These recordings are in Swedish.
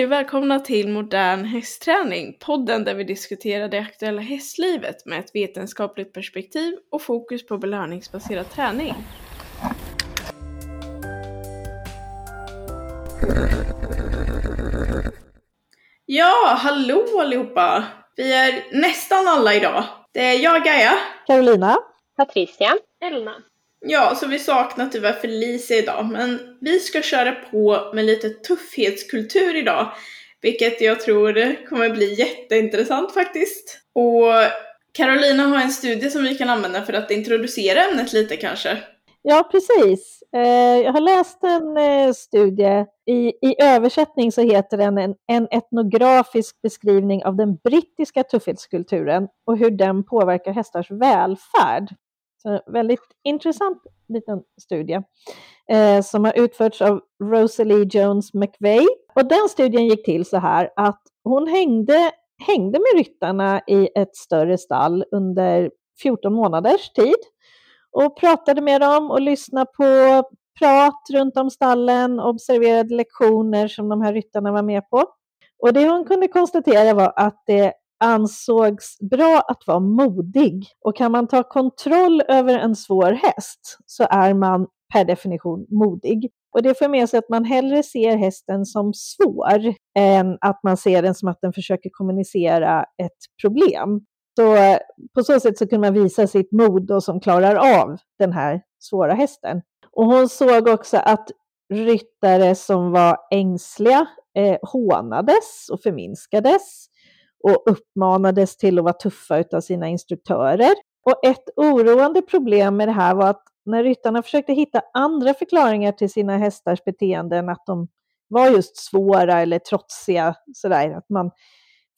Hej och välkomna till Modern hästträning, podden där vi diskuterar det aktuella hästlivet med ett vetenskapligt perspektiv och fokus på belöningsbaserad träning. Ja, hallå allihopa! Vi är nästan alla idag. Det är jag, Gaia. Carolina. Patricia. Elna. Ja, så vi saknar tyvärr Felicia idag, men vi ska köra på med lite tuffhetskultur idag, vilket jag tror kommer bli jätteintressant faktiskt. Och Carolina har en studie som vi kan använda för att introducera ämnet lite kanske. Ja, precis. Eh, jag har läst en eh, studie, i, i översättning så heter den en, en etnografisk beskrivning av den brittiska tuffhetskulturen och hur den påverkar hästars välfärd. Så väldigt intressant liten studie eh, som har utförts av Rosalie Jones McVeigh. Och den studien gick till så här att hon hängde, hängde med ryttarna i ett större stall under 14 månaders tid och pratade med dem och lyssnade på prat runt om stallen, observerade lektioner som de här ryttarna var med på. Och det hon kunde konstatera var att det ansågs bra att vara modig. Och kan man ta kontroll över en svår häst så är man per definition modig. Och det för med sig att man hellre ser hästen som svår än att man ser den som att den försöker kommunicera ett problem. Så på så sätt så kunde man visa sitt mod då som klarar av den här svåra hästen. Och hon såg också att ryttare som var ängsliga eh, hånades och förminskades och uppmanades till att vara tuffa av sina instruktörer. Och ett oroande problem med det här var att när ryttarna försökte hitta andra förklaringar till sina hästars beteenden, att de var just svåra eller trotsiga, sådär, att man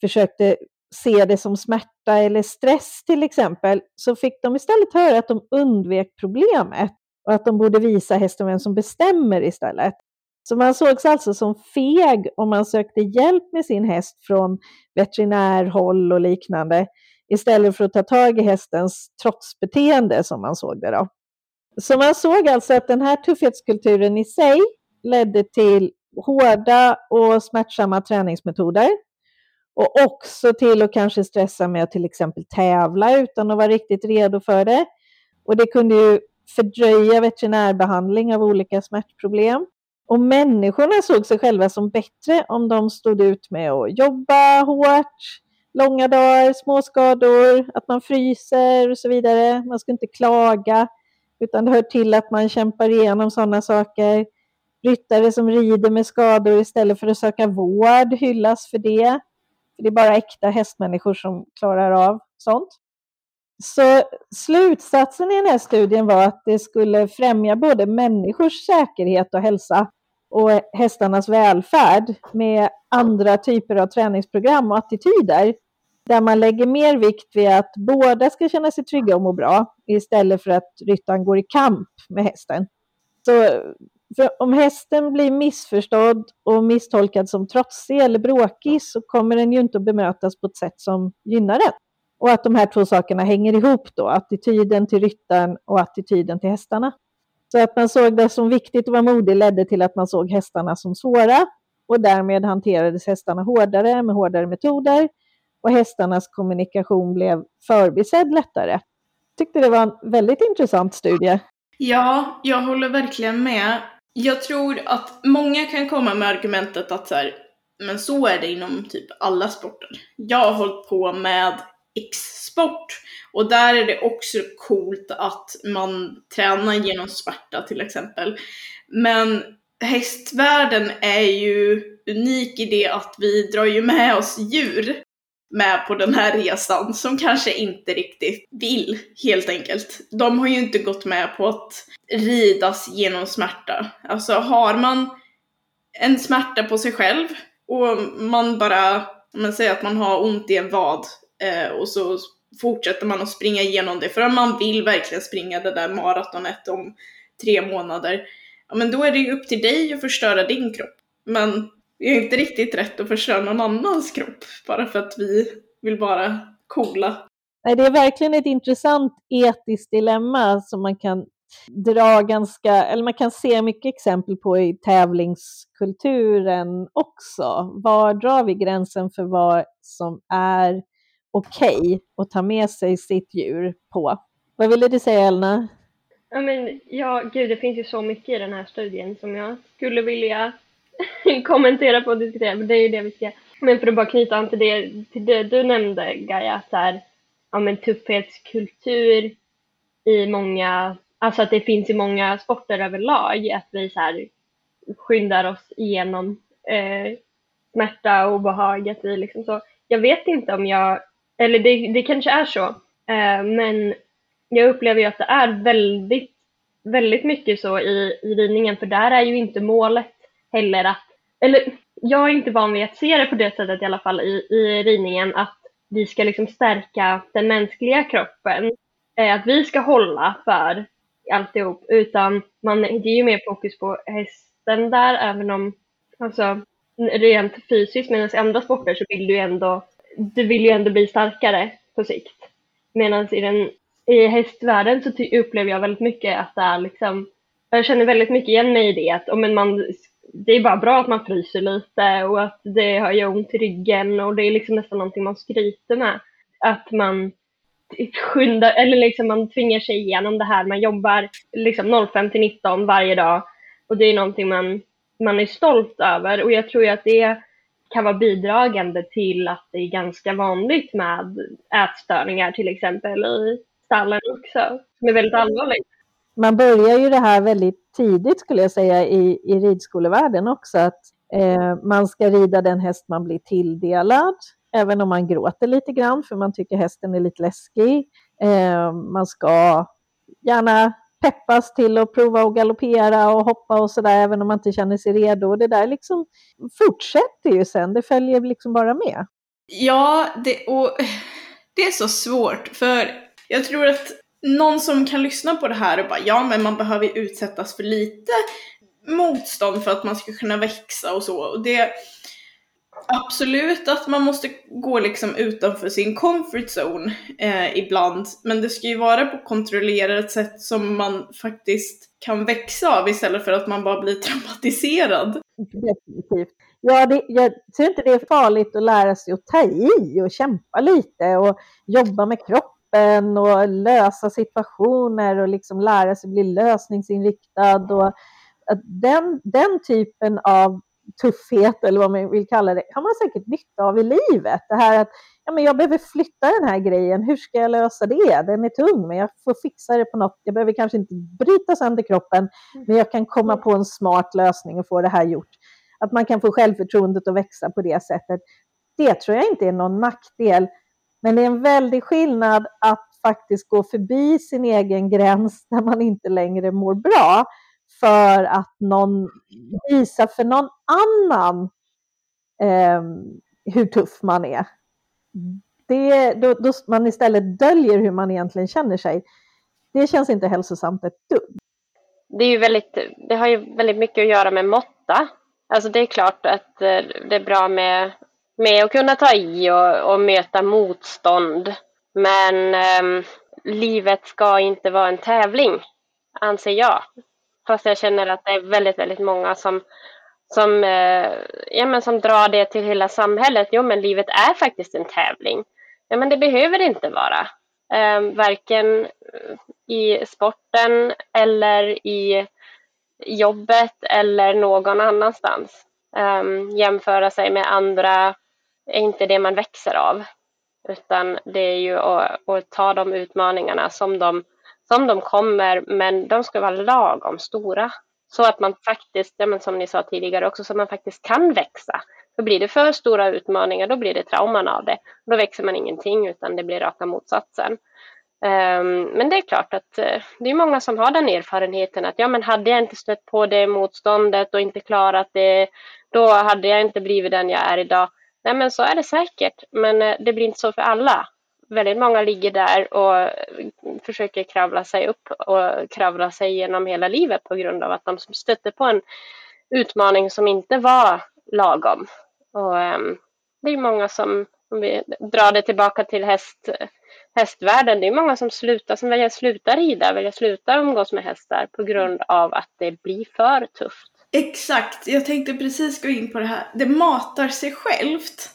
försökte se det som smärta eller stress till exempel, så fick de istället höra att de undvek problemet och att de borde visa hästen vem som bestämmer istället. Så man sågs alltså som feg om man sökte hjälp med sin häst från veterinärhåll och liknande istället för att ta tag i hästens trotsbeteende som man såg det då. Så man såg alltså att den här tuffhetskulturen i sig ledde till hårda och smärtsamma träningsmetoder och också till att kanske stressa med att till exempel tävla utan att vara riktigt redo för det. Och det kunde ju fördröja veterinärbehandling av olika smärtproblem. Och människorna såg sig själva som bättre om de stod ut med att jobba hårt, långa dagar, småskador, att man fryser och så vidare. Man ska inte klaga, utan det hör till att man kämpar igenom sådana saker. Ryttare som rider med skador istället för att söka vård hyllas för det. För det är bara äkta hästmänniskor som klarar av sånt. Så slutsatsen i den här studien var att det skulle främja både människors säkerhet och hälsa och hästarnas välfärd med andra typer av träningsprogram och attityder. Där man lägger mer vikt vid att båda ska känna sig trygga och må bra istället för att ryttaren går i kamp med hästen. Så om hästen blir missförstådd och misstolkad som trotsig eller bråkig så kommer den ju inte att bemötas på ett sätt som gynnar den. Och att de här två sakerna hänger ihop då, attityden till ryttaren och attityden till hästarna. Så att man såg det som viktigt att vara modig ledde till att man såg hästarna som svåra och därmed hanterades hästarna hårdare med hårdare metoder och hästarnas kommunikation blev förbisedd lättare. Jag tyckte det var en väldigt intressant studie. Ja, jag håller verkligen med. Jag tror att många kan komma med argumentet att så här, men så är det inom typ alla sporter. Jag har hållit på med X-sport. Och där är det också coolt att man tränar genom smärta till exempel. Men hästvärlden är ju unik i det att vi drar ju med oss djur med på den här resan som kanske inte riktigt vill helt enkelt. De har ju inte gått med på att ridas genom smärta. Alltså har man en smärta på sig själv och man bara, om man säger att man har ont i en vad Eh, och så fortsätter man att springa igenom det för att man vill verkligen springa det där maratonet om tre månader. Ja, men då är det ju upp till dig att förstöra din kropp. Men det är inte riktigt rätt att förstöra någon annans kropp bara för att vi vill vara coola. Nej, det är verkligen ett intressant etiskt dilemma som man kan dra ganska, eller man kan se mycket exempel på i tävlingskulturen också. Var drar vi gränsen för vad som är okej okay att ta med sig sitt djur på? Vad ville du säga Elna? Ja, men, ja, gud, det finns ju så mycket i den här studien som jag skulle vilja kommentera på och diskutera, men det är ju det vi ska. Men för att bara knyta an till det, till det du nämnde, Gaia, så här, ja, men tuffhetskultur i många, alltså att det finns i många sporter överlag, att vi så här skyndar oss igenom eh, smärta och obehag, att vi liksom så. Jag vet inte om jag, eller det, det kanske är så, eh, men jag upplever ju att det är väldigt, väldigt mycket så i, i ridningen, för där är ju inte målet heller att, eller jag är inte van vid att se det på det sättet i alla fall i, i ridningen, att vi ska liksom stärka den mänskliga kroppen, eh, att vi ska hålla för alltihop, utan man, det är ju mer fokus på hästen där, även om, alltså rent fysiskt, medan i andra sporter så vill du ju ändå, du vill ju ändå bli starkare på sikt. Medan i den i hästvärlden så upplever jag väldigt mycket att det är liksom, jag känner väldigt mycket igen mig i det att om man, det är bara bra att man fryser lite och att det gör ont i ryggen och det är liksom nästan någonting man skryter med. Att man skyndar, eller liksom man tvingar sig igenom det här, man jobbar liksom 05 till 19 varje dag och det är någonting man, man är stolt över och jag tror ju att det kan vara bidragande till att det är ganska vanligt med ätstörningar till exempel i stallen också, som är väldigt allvarligt. Man börjar ju det här väldigt tidigt skulle jag säga i, i ridskolevärlden också, att eh, man ska rida den häst man blir tilldelad, även om man gråter lite grann för man tycker hästen är lite läskig. Eh, man ska gärna peppas till att prova att galoppera och hoppa och sådär, även om man inte känner sig redo. Och det där liksom fortsätter ju sen, det följer liksom bara med. Ja, det, och det är så svårt, för jag tror att någon som kan lyssna på det här och bara ja men man behöver utsättas för lite motstånd för att man ska kunna växa och så. Och det Absolut att man måste gå liksom utanför sin comfort zone eh, ibland, men det ska ju vara på kontrollerat sätt som man faktiskt kan växa av istället för att man bara blir traumatiserad. Definitivt. Ja, det, jag tror inte det är farligt att lära sig att ta i och kämpa lite och jobba med kroppen och lösa situationer och liksom lära sig bli lösningsinriktad. Och att den, den typen av tuffhet, eller vad man vill kalla det, kan man säkert nytta av i livet. Det här att ja, men jag behöver flytta den här grejen, hur ska jag lösa det? Den är tung, men jag får fixa det på något. Jag behöver kanske inte bryta sönder kroppen, men jag kan komma på en smart lösning och få det här gjort. Att man kan få självförtroendet att växa på det sättet. Det tror jag inte är någon nackdel. Men det är en väldig skillnad att faktiskt gå förbi sin egen gräns där man inte längre mår bra för att någon visar för någon annan eh, hur tuff man är. Det, då, då man istället döljer hur man egentligen känner sig. Det känns inte hälsosamt ett dugg. Det, är ju väldigt, det har ju väldigt mycket att göra med måtta. Alltså det är klart att eh, det är bra med med att kunna ta i och, och möta motstånd. Men eh, livet ska inte vara en tävling, anser jag. Fast jag känner att det är väldigt, väldigt många som, som, eh, ja, men som drar det till hela samhället. Jo, men livet är faktiskt en tävling. Ja, men det behöver det inte vara. Eh, varken i sporten eller i jobbet eller någon annanstans. Eh, jämföra sig med andra är inte det man växer av. Utan det är ju att, att ta de utmaningarna som de, som de kommer, men de ska vara lagom stora. Så att man faktiskt, ja, men som ni sa tidigare också, så att man faktiskt kan växa. För blir det för stora utmaningar, då blir det trauman av det. Då växer man ingenting, utan det blir raka motsatsen. Um, men det är klart att uh, det är många som har den erfarenheten att ja, men hade jag inte stött på det motståndet och inte klarat det, då hade jag inte blivit den jag är idag. Nej, men så är det säkert, men eh, det blir inte så för alla. Väldigt många ligger där och försöker kravla sig upp och kravla sig genom hela livet på grund av att de stötte på en utmaning som inte var lagom. Och, ehm, det är många som om vi drar det tillbaka till häst, hästvärlden, det är många som slutar, som väljer att sluta rida, väljer att sluta umgås med hästar på grund av att det blir för tufft. Exakt, jag tänkte precis gå in på det här. Det matar sig självt.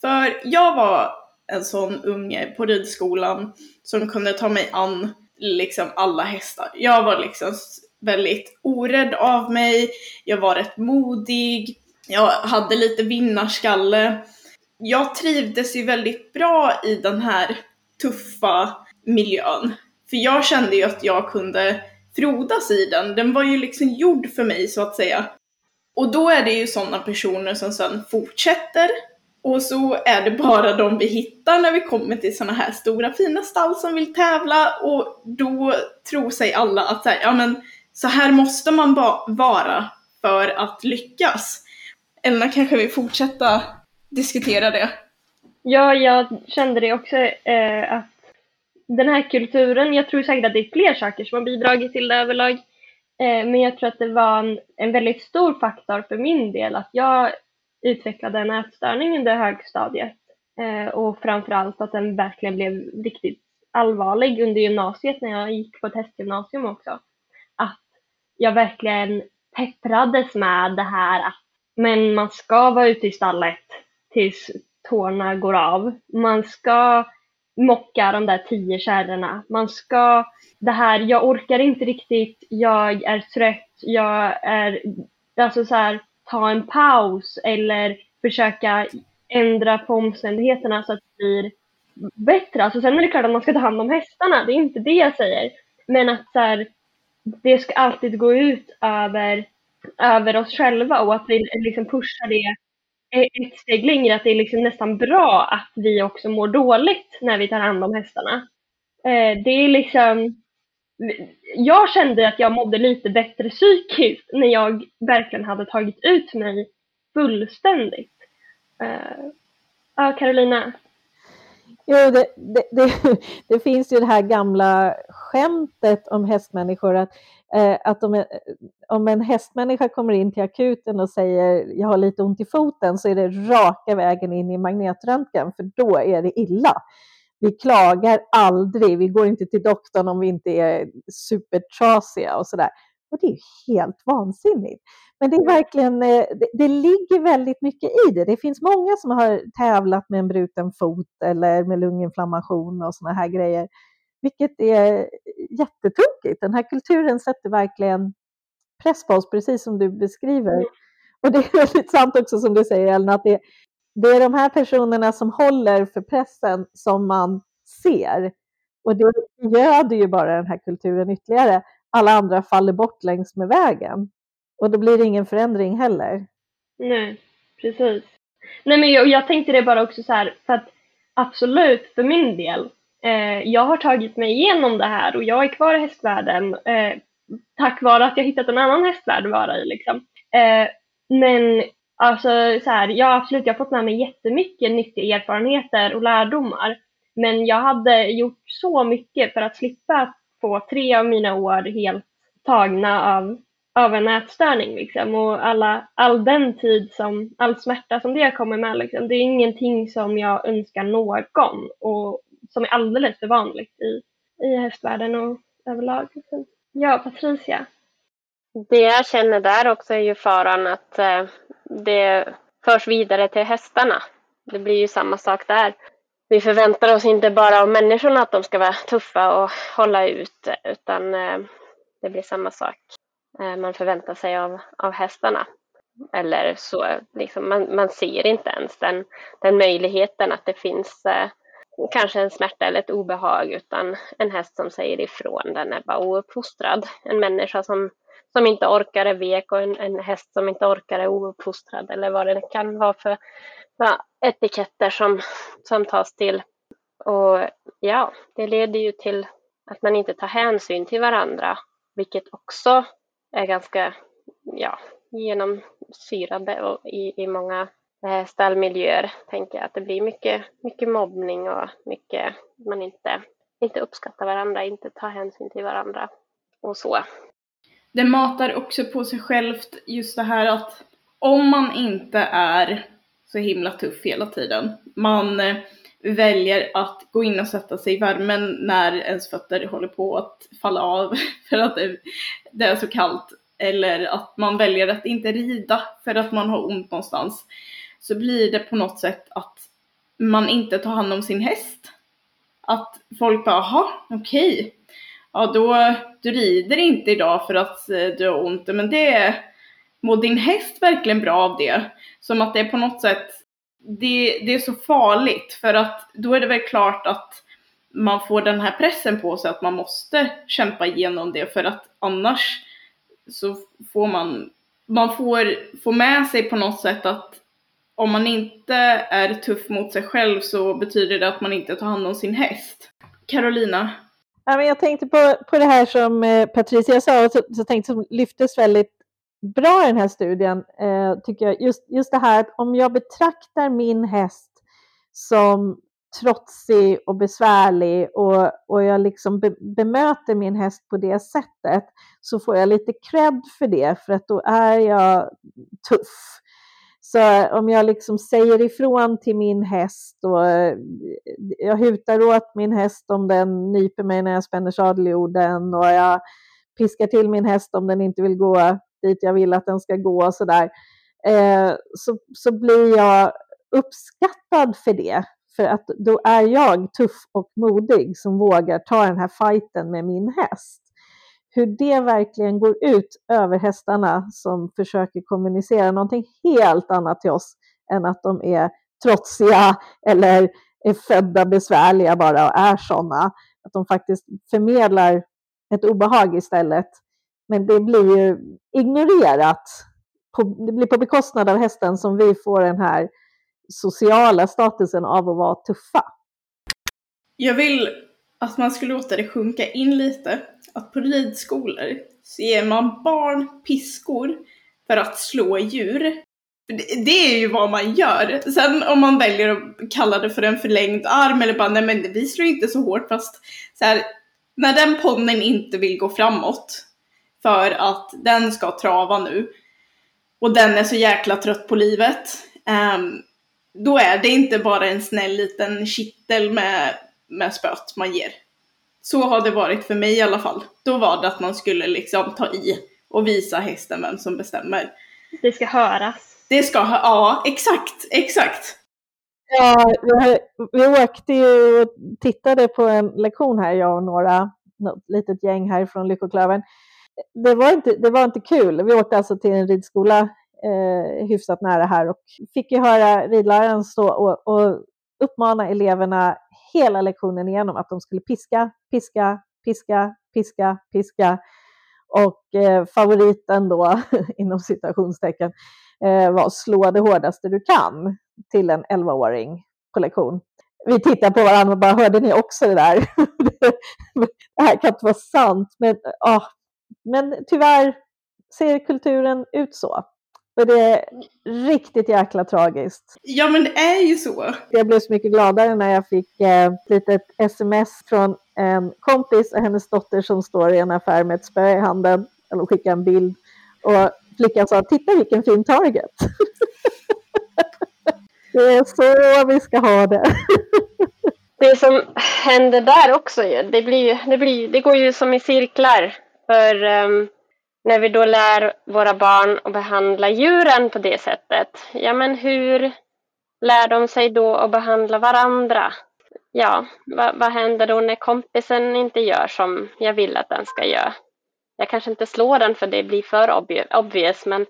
För jag var en sån unge på ridskolan som kunde ta mig an liksom alla hästar. Jag var liksom väldigt orädd av mig, jag var rätt modig, jag hade lite vinnarskalle. Jag trivdes ju väldigt bra i den här tuffa miljön. För jag kände ju att jag kunde frodas i den. Den var ju liksom gjord för mig så att säga. Och då är det ju sådana personer som sen fortsätter. Och så är det bara de vi hittar när vi kommer till sådana här stora fina stall som vill tävla. Och då tror sig alla att så här, ja men så här måste man vara för att lyckas. Elna kanske vill fortsätta diskutera det? Ja, jag kände det också eh, att den här kulturen, jag tror säkert att det är fler saker som har bidragit till det överlag, eh, men jag tror att det var en, en väldigt stor faktor för min del att jag utvecklade en ätstörning under högstadiet eh, och framförallt att den verkligen blev riktigt allvarlig under gymnasiet när jag gick på ett hästgymnasium också. Att jag verkligen pepprades med det här att men man ska vara ute i stallet tills tårna går av. Man ska mocka de där tio kärrorna. Man ska, det här, jag orkar inte riktigt, jag är trött, jag är, alltså så här, ta en paus eller försöka ändra på omständigheterna så att det blir bättre. Alltså sen är det klart att man ska ta hand om hästarna, det är inte det jag säger. Men att så här, det ska alltid gå ut över, över oss själva och att vi liksom pushar det ett steg längre, att det är liksom nästan bra att vi också mår dåligt när vi tar hand om hästarna. Eh, det är liksom, jag kände att jag mådde lite bättre psykiskt när jag verkligen hade tagit ut mig fullständigt. Eh, uh, Carolina? Jo, det, det, det, det, finns ju det här gamla skämtet om hästmänniskor att, eh, att om, eh, om en hästmänniska kommer in till akuten och säger jag har lite ont i foten så är det raka vägen in i magnetröntgen för då är det illa. Vi klagar aldrig, vi går inte till doktorn om vi inte är supertrasiga och sådär. Och det är helt vansinnigt. Men det är verkligen, eh, det, det, ligger väldigt mycket i det. Det finns många som har tävlat med en bruten fot eller med lunginflammation och sådana här grejer. Vilket är jättetokigt. Den här kulturen sätter verkligen press på oss, precis som du beskriver. Mm. Och det är väldigt sant också som du säger Ellen, att det, det är de här personerna som håller för pressen som man ser. Och det göder ju bara den här kulturen ytterligare. Alla andra faller bort längs med vägen. Och då blir det ingen förändring heller. Nej, precis. Nej men jag, jag tänkte det bara också så här, för att absolut för min del, eh, jag har tagit mig igenom det här och jag är kvar i hästvärlden eh, tack vare att jag hittat en annan hästvärld att vara i liksom. Eh, men alltså så här, ja absolut, jag har fått med mig jättemycket nyttiga erfarenheter och lärdomar. Men jag hade gjort så mycket för att slippa få tre av mina år helt tagna av av en ätstörning liksom och alla, all den tid som, all smärta som det kommer med liksom, det är ingenting som jag önskar någon och som är alldeles för vanligt i, i hästvärlden och överlag. Ja, Patricia? Det jag känner där också är ju faran att eh, det förs vidare till hästarna. Det blir ju samma sak där. Vi förväntar oss inte bara av människorna att de ska vara tuffa och hålla ut utan eh, det blir samma sak eh, man förväntar sig av, av hästarna. Eller så, liksom, man, man ser inte ens den, den möjligheten att det finns eh, kanske en smärta eller ett obehag utan en häst som säger ifrån, den är bara ouppfostrad. En människa som, som inte orkar är vek och en, en häst som inte orkar är ouppfostrad eller vad det kan vara för ja, etiketter som, som tas till. Och ja, det leder ju till att man inte tar hänsyn till varandra, vilket också är ganska ja, genomsyrande och i, i många eh, stallmiljöer tänker jag att det blir mycket, mycket mobbning och mycket man inte, inte uppskattar varandra, inte tar hänsyn till varandra och så. Det matar också på sig självt just det här att om man inte är så himla tuff hela tiden. Man eh, väljer att gå in och sätta sig i värmen när ens fötter håller på att falla av för att det är så kallt. Eller att man väljer att inte rida för att man har ont någonstans. Så blir det på något sätt att man inte tar hand om sin häst. Att folk bara, jaha, okej. Okay. Ja, då, du rider inte idag för att eh, du har ont, men det mår din häst verkligen bra av det? Som att det är på något sätt, det, det är så farligt för att då är det väl klart att man får den här pressen på sig att man måste kämpa igenom det för att annars så får man, man får får med sig på något sätt att om man inte är tuff mot sig själv så betyder det att man inte tar hand om sin häst. Carolina? Jag tänkte på, på det här som eh, Patricia sa, så, så tänkte som lyftes väldigt bra i den här studien, eh, tycker jag. Just, just det här att om jag betraktar min häst som trotsig och besvärlig och, och jag liksom be, bemöter min häst på det sättet så får jag lite cred för det för att då är jag tuff. Så eh, om jag liksom säger ifrån till min häst och eh, jag hutar åt min häst om den nyper mig när jag spänner sadeljorden och jag piskar till min häst om den inte vill gå dit jag vill att den ska gå och sådär. Eh, så, så blir jag uppskattad för det. För att då är jag tuff och modig som vågar ta den här fighten med min häst hur det verkligen går ut över hästarna som försöker kommunicera någonting helt annat till oss än att de är trotsiga eller är födda besvärliga bara och är sådana. Att de faktiskt förmedlar ett obehag istället. Men det blir ju ignorerat. Det blir på bekostnad av hästen som vi får den här sociala statusen av att vara tuffa. Jag vill att man skulle låta det sjunka in lite att på ridskolor så ger man barn piskor för att slå djur. Det är ju vad man gör. Sen om man väljer att kalla det för en förlängd arm eller bara nej men vi slår inte så hårt fast så här, när den ponnen inte vill gå framåt för att den ska trava nu och den är så jäkla trött på livet. Um, då är det inte bara en snäll liten kittel med, med spöt man ger. Så har det varit för mig i alla fall. Då var det att man skulle liksom ta i och visa hästen vem som bestämmer. Det ska höras. Det ska höras, ja exakt, exakt. Ja, vi, åkte ju och tittade på en lektion här, jag och några, något litet gäng här från Lyckoklövern. Det var inte, det var inte kul. Vi åkte alltså till en ridskola eh, hyfsat nära här och fick ju höra ridläraren stå och, och uppmana eleverna hela lektionen igenom att de skulle piska, piska, piska, piska, piska. Och eh, favoriten då, inom citationstecken, eh, var slå det hårdaste du kan till en 11-åring på lektion. Vi tittar på varandra och bara, hörde ni också det där? det här kan inte vara sant, men, ah, men tyvärr ser kulturen ut så. Och det är riktigt jäkla tragiskt. Ja men det är ju så. Jag blev så mycket gladare när jag fick eh, ett litet sms från en kompis och hennes dotter som står i en affär med ett spö i handen. Eller skickade en bild. Och flickan sa, titta vilken fin target. det är så vi ska ha det. det som händer där också, det, blir, det, blir, det går ju som i cirklar. För um, när vi då lär våra barn att behandla djuren på det sättet, ja men hur lär de sig då att behandla varandra? Ja, vad, vad händer då när kompisen inte gör som jag vill att den ska göra? Jag kanske inte slår den för det blir för obvious, men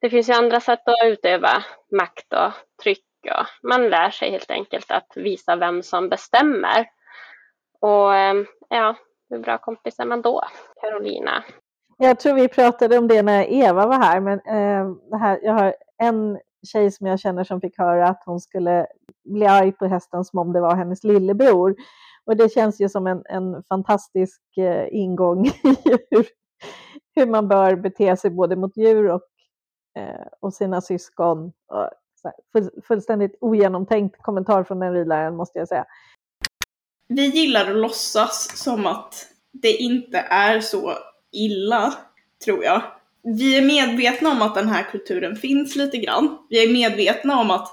det finns ju andra sätt att utöva makt och tryck. Och man lär sig helt enkelt att visa vem som bestämmer. Och eh, ja, hur bra kompis är man då, Carolina? Jag tror vi pratade om det när Eva var här, men eh, det här, jag har en tjej som jag känner som fick höra att hon skulle bli arg på hästen som om det var hennes lillebror. Och det känns ju som en, en fantastisk eh, ingång i hur, hur man bör bete sig både mot djur och, eh, och sina syskon. Och, full, fullständigt ogenomtänkt kommentar från den ridläraren måste jag säga. Vi gillar att låtsas som att det inte är så illa, tror jag. vi är medvetna om att den här kulturen finns lite grann. Vi är medvetna om att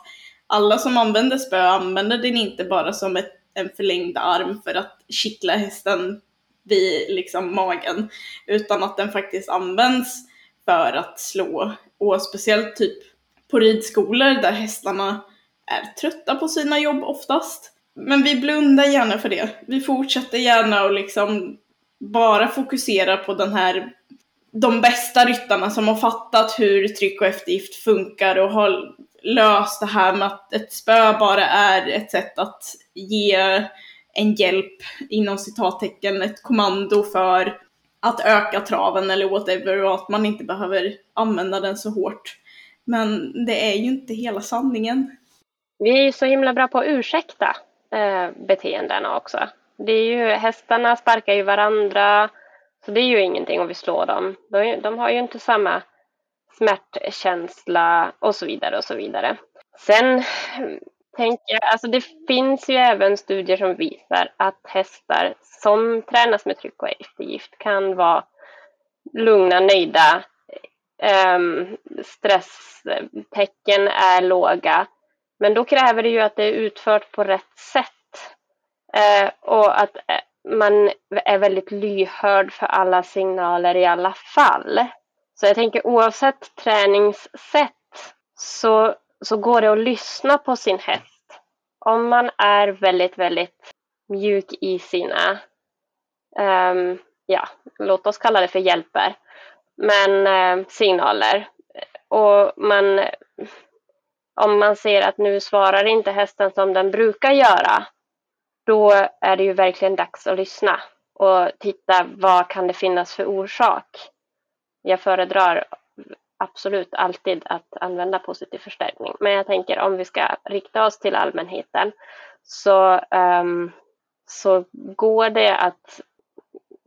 alla som använder spö använder den inte bara som ett, en förlängd arm för att kittla hästen vid liksom magen, utan att den faktiskt används för att slå. Och speciellt typ på ridskolor där hästarna är trötta på sina jobb oftast. Men vi blundar gärna för det. Vi fortsätter gärna och liksom bara fokuserar på den här de bästa ryttarna som har fattat hur tryck och eftergift funkar och har löst det här med att ett spö bara är ett sätt att ge en hjälp inom citattecken, ett kommando för att öka traven eller whatever och att man inte behöver använda den så hårt. Men det är ju inte hela sanningen. Vi är ju så himla bra på att ursäkta eh, beteendena också. Det är ju, hästarna sparkar ju varandra, så det är ju ingenting om vi slår dem. De, de har ju inte samma smärtkänsla och så vidare och så vidare. Sen mm, tänker jag, alltså det finns ju även studier som visar att hästar som tränas med tryck och eftergift kan vara lugna, nöjda, um, stresstecken är låga. Men då kräver det ju att det är utfört på rätt sätt Eh, och att eh, man är väldigt lyhörd för alla signaler i alla fall. Så jag tänker oavsett träningssätt så, så går det att lyssna på sin häst. Om man är väldigt, väldigt mjuk i sina, um, ja, låt oss kalla det för hjälper, men uh, signaler. Och man, om man ser att nu svarar inte hästen som den brukar göra, då är det ju verkligen dags att lyssna och titta vad kan det finnas för orsak jag föredrar absolut alltid att använda positiv förstärkning. Men jag tänker om vi ska rikta oss till allmänheten så, um, så går det att,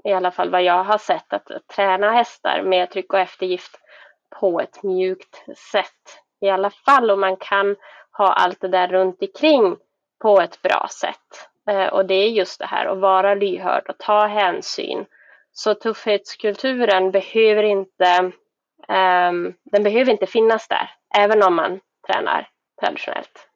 i alla fall vad jag har sett, att träna hästar med tryck och eftergift på ett mjukt sätt. I alla fall om man kan ha allt det där runt omkring på ett bra sätt. Eh, och det är just det här att vara lyhörd och ta hänsyn så tuffhetskulturen behöver inte, um, den behöver inte finnas där, även om man tränar traditionellt.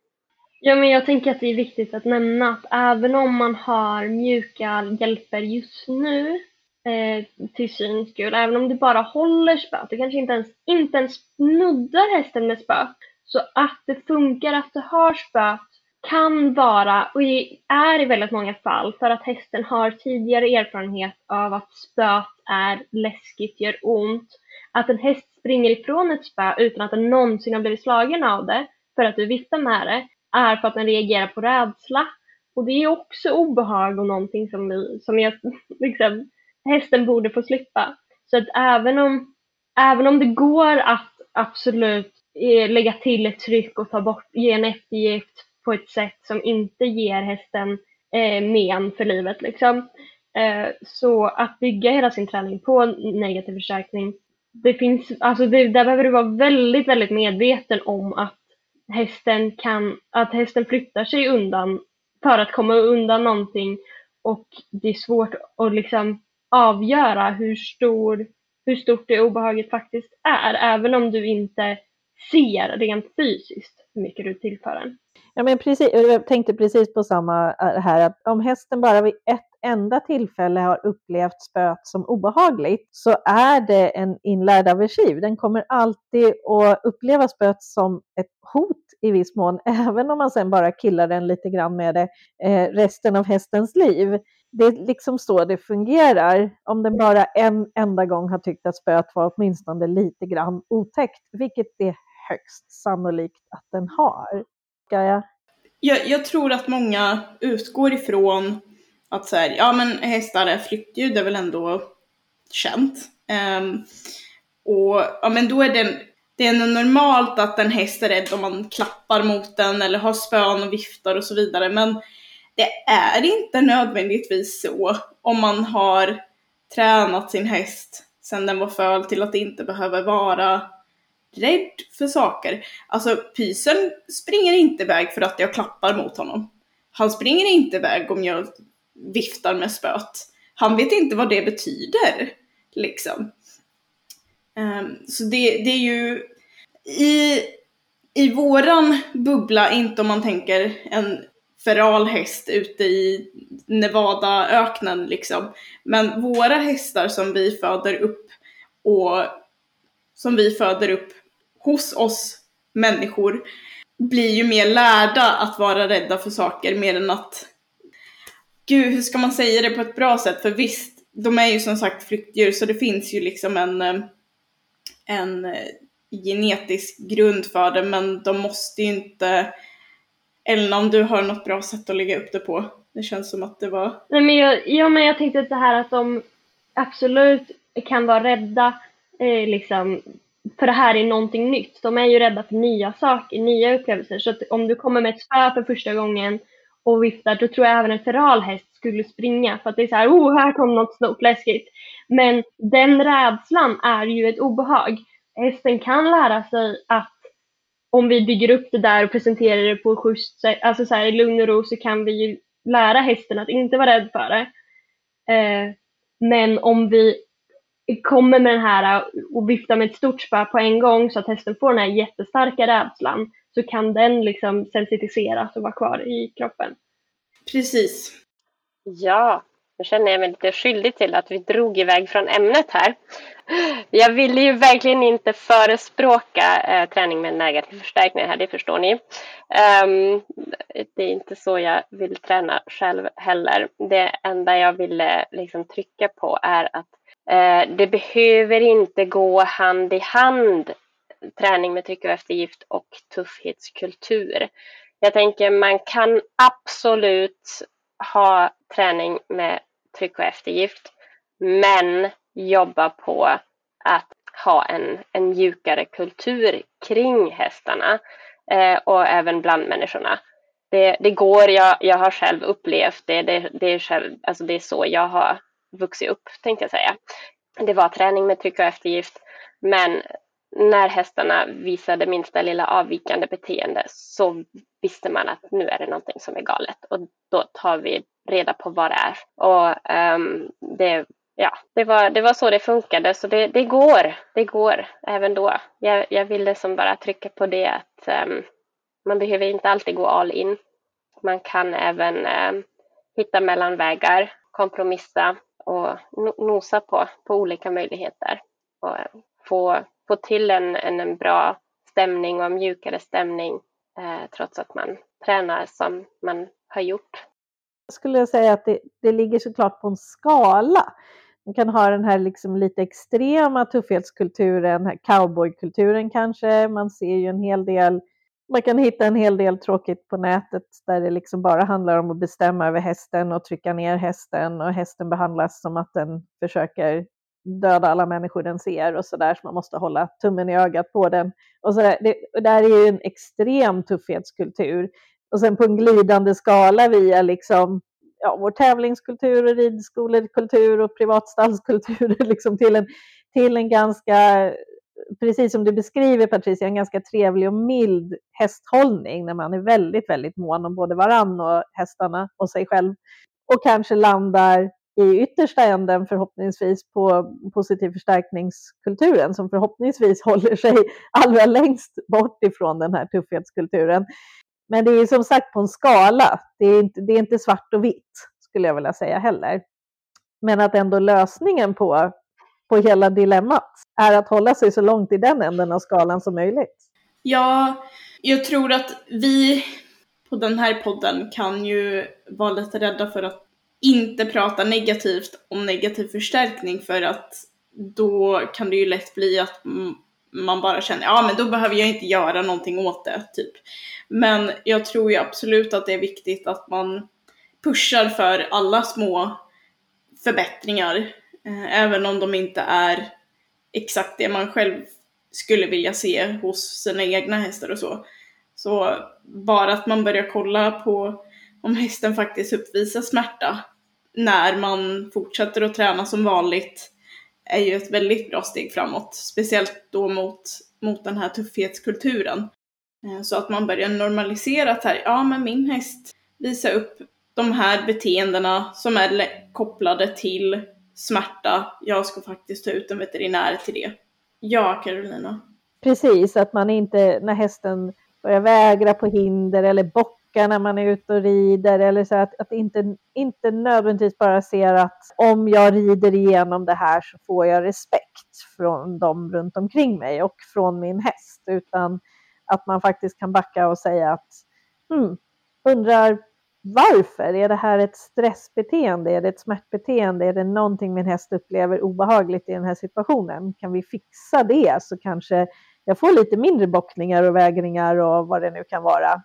Ja, men jag tänker att det är viktigt att nämna att även om man har mjuka hjälper just nu eh, till syns skull, även om du bara håller spöet, du kanske inte ens, inte ens nuddar hästen med spöet, så att det funkar att du har spöet kan vara, och är i väldigt många fall, för att hästen har tidigare erfarenhet av att spöet är läskigt, gör ont. Att en häst springer ifrån ett spö utan att den någonsin har blivit slagen av det, för att du viftar med det, är för att den reagerar på rädsla. Och det är också obehag och någonting som, vi, som jag, liksom, hästen borde få slippa. Så att även om, även om det går att absolut eh, lägga till ett tryck och ta bort, ge en eftergift på ett sätt som inte ger hästen eh, men för livet. Liksom. Eh, så att bygga hela sin träning på negativ förstärkning, det finns, alltså det, där behöver du vara väldigt, väldigt medveten om att hästen kan, att hästen flyttar sig undan för att komma undan någonting och det är svårt att liksom avgöra hur, stor, hur stort det obehaget faktiskt är, även om du inte ser rent fysiskt hur mycket du tillför den. Ja, men precis, jag tänkte precis på samma äh, här, att om hästen bara vid ett enda tillfälle har upplevt spöet som obehagligt så är det en inlärd aversiv. Den kommer alltid att uppleva spöet som ett hot i viss mån, även om man sen bara killar den lite grann med det eh, resten av hästens liv. Det är liksom så det fungerar. Om den bara en enda gång har tyckt att spöet var åtminstone lite grann otäckt, vilket det är högst sannolikt att den har. Jag? Jag, jag tror att många utgår ifrån att så här, ja men hästar är flyttdjur, det är väl ändå känt. Um, och ja men då är det, det är normalt att en häst är rädd om man klappar mot den eller har spön och viftar och så vidare. Men det är inte nödvändigtvis så om man har tränat sin häst sedan den var föl till att det inte behöver vara rädd för saker. Alltså pysen springer inte iväg för att jag klappar mot honom. Han springer inte iväg om jag viftar med spöet. Han vet inte vad det betyder, liksom. Um, så det, det är ju i, i våran bubbla, inte om man tänker en feral häst ute i Nevadaöknen liksom. Men våra hästar som vi föder upp och som vi föder upp hos oss människor blir ju mer lärda att vara rädda för saker mer än att Gud, hur ska man säga det på ett bra sätt? För visst, de är ju som sagt flyktdjur så det finns ju liksom en, eh, en eh, genetisk grund för det men de måste ju inte eller om du har något bra sätt att lägga upp det på. Det känns som att det var... Nej, men jag, ja, men jag tänkte att det här att de absolut kan vara rädda eh, liksom, för det här är någonting nytt. De är ju rädda för nya saker, nya upplevelser. Så att om du kommer med ett spö för första gången och viftar, då tror jag även en feral häst skulle springa för att det är så här, oh, här kom något stort läskigt. Men den rädslan är ju ett obehag. Hästen kan lära sig att om vi bygger upp det där och presenterar det på schysst sätt, alltså så här, i lugn och ro så kan vi ju lära hästen att inte vara rädd för det. Eh, men om vi kommer med den här och viftar med ett stort spö på en gång så att hästen får den här jättestarka rädslan så kan den liksom sensitiseras och vara kvar i kroppen. Precis. Ja, nu känner jag mig lite skyldig till att vi drog iväg från ämnet här. Jag ville ju verkligen inte förespråka eh, träning med negativ förstärkning här, det förstår ni. Um, det är inte så jag vill träna själv heller. Det enda jag ville liksom trycka på är att Eh, det behöver inte gå hand i hand träning med tryck och eftergift och tuffhetskultur. Jag tänker man kan absolut ha träning med tryck och eftergift men jobba på att ha en, en mjukare kultur kring hästarna eh, och även bland människorna. Det, det går, jag, jag har själv upplevt det, det, det, är själv, alltså det är så jag har vuxit upp tänkte jag säga. Det var träning med tryck och eftergift men när hästarna visade minsta lilla avvikande beteende så visste man att nu är det någonting som är galet och då tar vi reda på vad det är. Och um, det, ja, det, var, det var så det funkade, så det, det går. Det går även då. Jag, jag ville som bara trycka på det att um, man behöver inte alltid gå all in. Man kan även um, hitta mellanvägar, kompromissa och nosa på, på olika möjligheter och eh, få, få till en, en, en bra stämning och en mjukare stämning eh, trots att man tränar som man har gjort Jag skulle säga att det, det ligger såklart på en skala. Man kan ha den här liksom lite extrema tuffhetskulturen, cowboykulturen kanske. Man ser ju en hel del, man kan hitta en hel del tråkigt på nätet där det liksom bara handlar om att bestämma över hästen och trycka ner hästen och hästen behandlas som att den försöker döda alla människor den ser och sådär, så man måste hålla tummen i ögat på den. Och så där. Det, där är ju en extrem tuffhetskultur och sen på en glidande skala via liksom, ja, vår tävlingskultur och ridskolekultur och privatstallskultur liksom till, en, till en ganska, precis som du beskriver Patricia, en ganska trevlig och mild hästhållning när man är väldigt, väldigt mån om både varann och hästarna och sig själv. Och kanske landar i yttersta änden förhoppningsvis på positiv förstärkningskulturen som förhoppningsvis håller sig allra längst bort ifrån den här tuffhetskulturen. Men det är som sagt på en skala. Det är, inte, det är inte svart och vitt skulle jag vilja säga heller. Men att ändå lösningen på, på hela dilemmat är att hålla sig så långt i den änden av skalan som möjligt. Ja, jag tror att vi på den här podden kan ju vara lite rädda för att inte prata negativt om negativ förstärkning för att då kan det ju lätt bli att man bara känner, ja men då behöver jag inte göra någonting åt det, typ. Men jag tror ju absolut att det är viktigt att man pushar för alla små förbättringar, Eh, även om de inte är exakt det man själv skulle vilja se hos sina egna hästar och så. Så bara att man börjar kolla på om hästen faktiskt uppvisar smärta när man fortsätter att träna som vanligt är ju ett väldigt bra steg framåt. Speciellt då mot, mot den här tuffhetskulturen. Eh, så att man börjar normalisera att här, ja men min häst visar upp de här beteendena som är kopplade till smärta. Jag ska faktiskt ta ut en veterinär till det. Ja, Carolina. Precis, att man inte när hästen börjar vägra på hinder eller bockar när man är ute och rider eller så att, att inte, inte nödvändigtvis bara ser att om jag rider igenom det här så får jag respekt från dem runt omkring mig och från min häst utan att man faktiskt kan backa och säga att hmm, undrar varför? Är det här ett stressbeteende? Är det ett smärtbeteende? Är det någonting min häst upplever obehagligt i den här situationen? Kan vi fixa det så kanske jag får lite mindre bockningar och vägringar och vad det nu kan vara.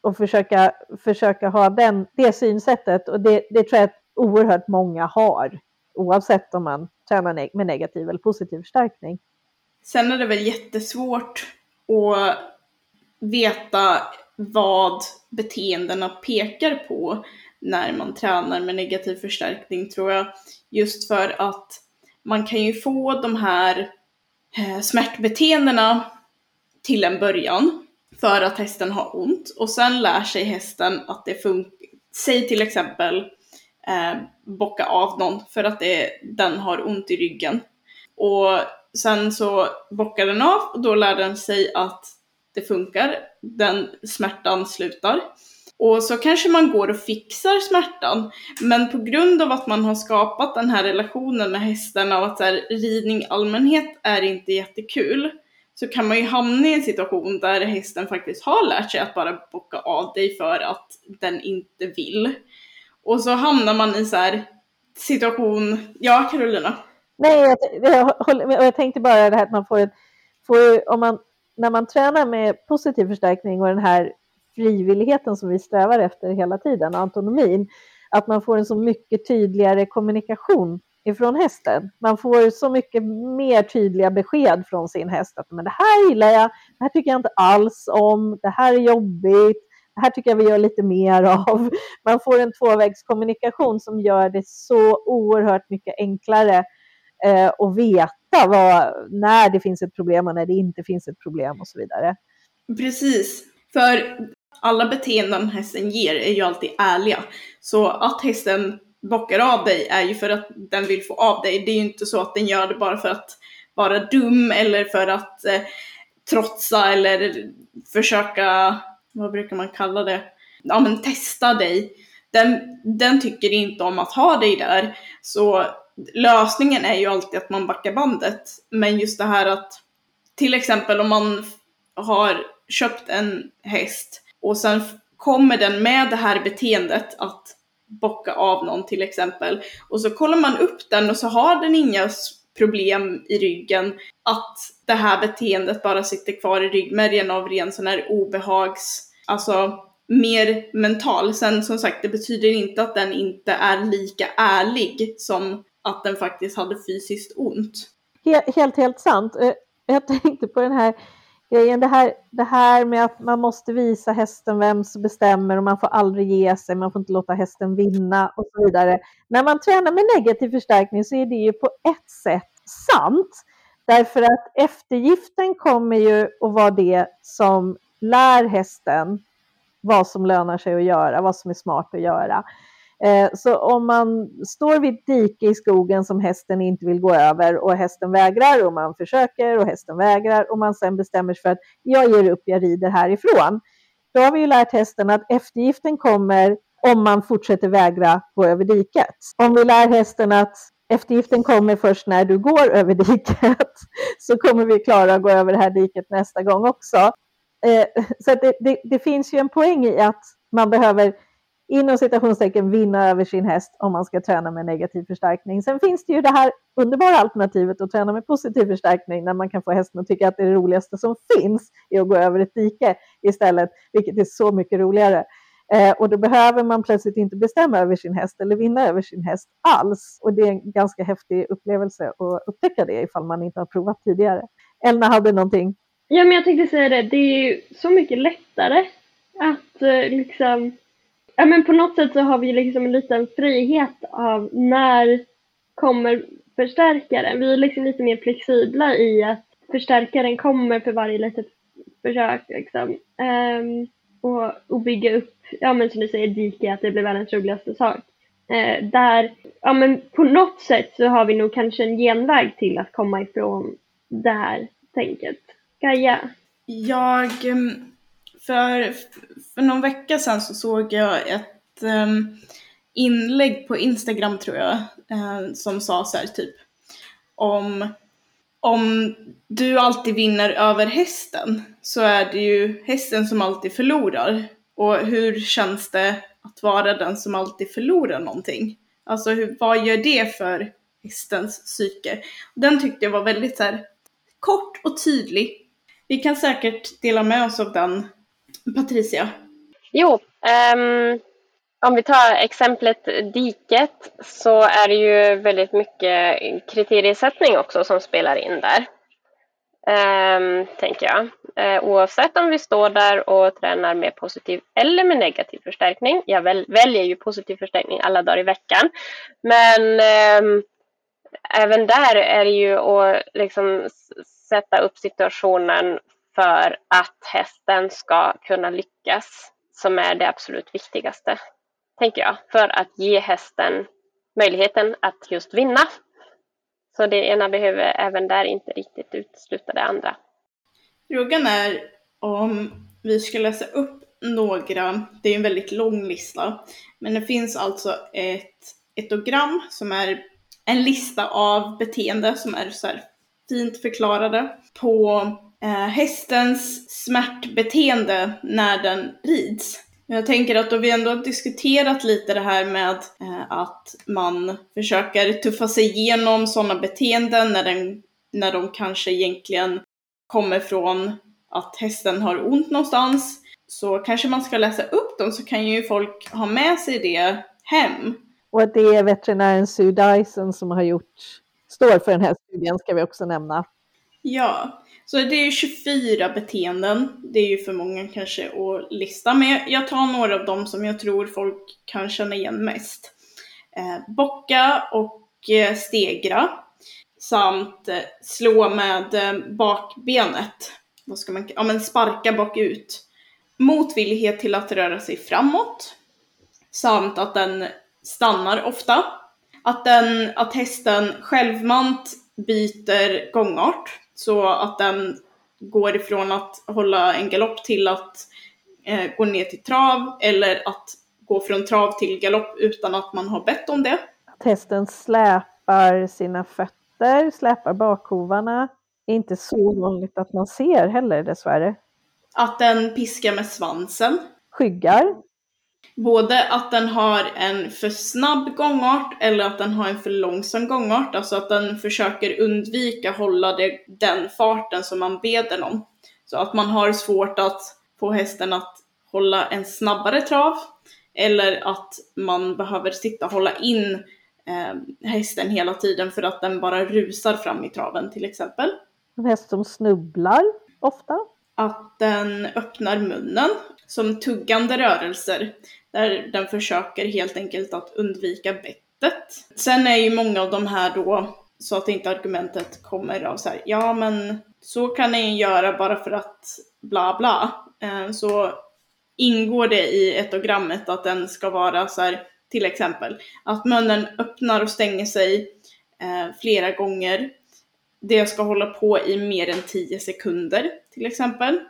Och försöka, försöka ha den, det synsättet och det, det tror jag att oerhört många har oavsett om man tränar med negativ eller positiv förstärkning. Sen är det väl jättesvårt att veta vad beteendena pekar på när man tränar med negativ förstärkning tror jag. Just för att man kan ju få de här eh, smärtbeteendena till en början för att hästen har ont och sen lär sig hästen att det funkar. Säg till exempel eh, bocka av någon för att det, den har ont i ryggen. Och sen så bockar den av och då lär den sig att det funkar, den smärtan slutar. Och så kanske man går och fixar smärtan. Men på grund av att man har skapat den här relationen med hästen av att så här, ridning i allmänhet är inte jättekul. Så kan man ju hamna i en situation där hästen faktiskt har lärt sig att bara bocka av dig för att den inte vill. Och så hamnar man i så här situation, ja Carolina? Nej, jag, jag, jag, jag tänkte bara det här att man får, ett, får om man när man tränar med positiv förstärkning och den här frivilligheten som vi strävar efter hela tiden, autonomin, att man får en så mycket tydligare kommunikation ifrån hästen. Man får så mycket mer tydliga besked från sin häst att men det här gillar jag, det här tycker jag inte alls om, det här är jobbigt, det här tycker jag vi gör lite mer av. Man får en tvåvägskommunikation som gör det så oerhört mycket enklare eh, att veta vad, när det finns ett problem och när det inte finns ett problem och så vidare. Precis, för alla beteenden hästen ger är ju alltid ärliga. Så att hästen bockar av dig är ju för att den vill få av dig. Det är ju inte så att den gör det bara för att vara dum eller för att eh, trotsa eller försöka, vad brukar man kalla det? Ja men testa dig. Den, den tycker inte om att ha dig där. Så lösningen är ju alltid att man backar bandet. Men just det här att till exempel om man har köpt en häst och sen kommer den med det här beteendet att bocka av någon till exempel. Och så kollar man upp den och så har den inga problem i ryggen. Att det här beteendet bara sitter kvar i ryggmärgen av ren sån här obehags, alltså mer mental. Sen som sagt, det betyder inte att den inte är lika ärlig som att den faktiskt hade fysiskt ont. Helt, helt, helt sant. Eh, jag tänkte på den här grejen, det här, det här med att man måste visa hästen vem som bestämmer och man får aldrig ge sig, man får inte låta hästen vinna och så vidare. När man tränar med negativ förstärkning så är det ju på ett sätt sant. Därför att eftergiften kommer ju att vara det som lär hästen vad som lönar sig att göra, vad som är smart att göra. Eh, så om man står vid ett dike i skogen som hästen inte vill gå över och hästen vägrar och man försöker och hästen vägrar och man sen bestämmer sig för att jag ger upp, jag rider härifrån. Då har vi ju lärt hästen att eftergiften kommer om man fortsätter vägra gå över diket. Om vi lär hästen att eftergiften kommer först när du går över diket så kommer vi klara att gå över det här diket nästa gång också. Eh, så det, det, det finns ju en poäng i att man behöver inom citationstecken vinna över sin häst om man ska träna med negativ förstärkning. Sen finns det ju det här underbara alternativet att träna med positiv förstärkning när man kan få hästen att tycka att det, är det roligaste som finns är att gå över ett dike istället, vilket är så mycket roligare. Eh, och då behöver man plötsligt inte bestämma över sin häst eller vinna över sin häst alls. Och det är en ganska häftig upplevelse att upptäcka det ifall man inte har provat tidigare. Elna hade någonting? Ja, men jag tänkte säga det, det är ju så mycket lättare att eh, liksom ja men på något sätt så har vi liksom en liten frihet av när kommer förstärkaren. Vi är liksom lite mer flexibla i att förstärkaren kommer för varje litet försök liksom. Um, och, och bygga upp, ja men som du säger, dike, att det blir världens roligaste sak. Uh, där, ja men på något sätt så har vi nog kanske en genväg till att komma ifrån det här tänket? Gaia? Jag, um för, för någon vecka sedan så såg jag ett um, inlägg på Instagram tror jag, eh, som sa så här typ om, om du alltid vinner över hästen så är det ju hästen som alltid förlorar. Och hur känns det att vara den som alltid förlorar någonting? Alltså hur, vad gör det för hästens psyke? Den tyckte jag var väldigt så här, kort och tydlig. Vi kan säkert dela med oss av den. Patricia? Jo, um, om vi tar exemplet diket så är det ju väldigt mycket kriteriesättning också som spelar in där. Um, tänker jag. Uh, oavsett om vi står där och tränar med positiv eller med negativ förstärkning. Jag väl, väljer ju positiv förstärkning alla dagar i veckan. Men um, även där är det ju att liksom sätta upp situationen för att hästen ska kunna lyckas som är det absolut viktigaste, tänker jag, för att ge hästen möjligheten att just vinna. Så det ena behöver även där inte riktigt utesluta det andra. Frågan är om vi ska läsa upp några, det är en väldigt lång lista, men det finns alltså ett etogram som är en lista av beteende som är så här fint förklarade på eh, hästens smärtbeteende när den rids. Jag tänker att då vi ändå har diskuterat lite det här med eh, att man försöker tuffa sig igenom sådana beteenden när, den, när de kanske egentligen kommer från att hästen har ont någonstans så kanske man ska läsa upp dem så kan ju folk ha med sig det hem. Och att det är veterinären Sue Dyson som har gjort, står för den här studien ska vi också nämna. Ja, så det är ju 24 beteenden. Det är ju för många kanske att lista med. Jag tar några av dem som jag tror folk kan känna igen mest. Eh, bocka och eh, stegra samt eh, slå med eh, bakbenet. Vad ska man Ja, men sparka bakut. Motvillighet till att röra sig framåt. Samt att den stannar ofta. Att, den, att hästen självmant byter gångart. Så att den går ifrån att hålla en galopp till att eh, gå ner till trav. Eller att gå från trav till galopp utan att man har bett om det. Hästen släpar sina fötter, släpar bakhovarna. Det är inte så vanligt att man ser heller dessvärre. Att den piskar med svansen. Skyggar, Både att den har en för snabb gångart eller att den har en för långsam gångart. Alltså att den försöker undvika hålla det, den farten som man ber den om. Så att man har svårt att få hästen att hålla en snabbare trav. Eller att man behöver sitta och hålla in eh, hästen hela tiden för att den bara rusar fram i traven till exempel. en häst som snubblar ofta. att den öppnar munnen som tuggande rörelser där den försöker helt enkelt att undvika bettet. Sen är ju många av de här då så att inte argumentet kommer av så här, ja men så kan ni göra bara för att bla bla. Eh, så ingår det i etogrammet att den ska vara så här, till exempel att munnen öppnar och stänger sig eh, flera gånger. Det ska hålla på i mer än 10 sekunder till exempel.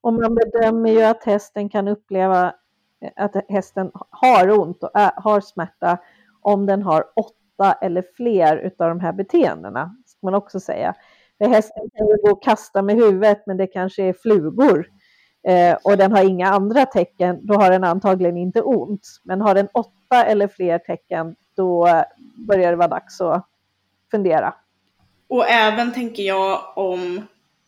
Och man bedömer ju att hästen kan uppleva eh, att hästen har ont och eh, har smärta om den har åtta eller fler utav de här beteendena. Ska man också säga. För hästen kan ju gå och kasta med huvudet men det kanske är flugor. Eh, och den har inga andra tecken, då har den antagligen inte ont. Men har den åtta eller fler tecken, då börjar det vara dags att fundera. Och även tänker jag om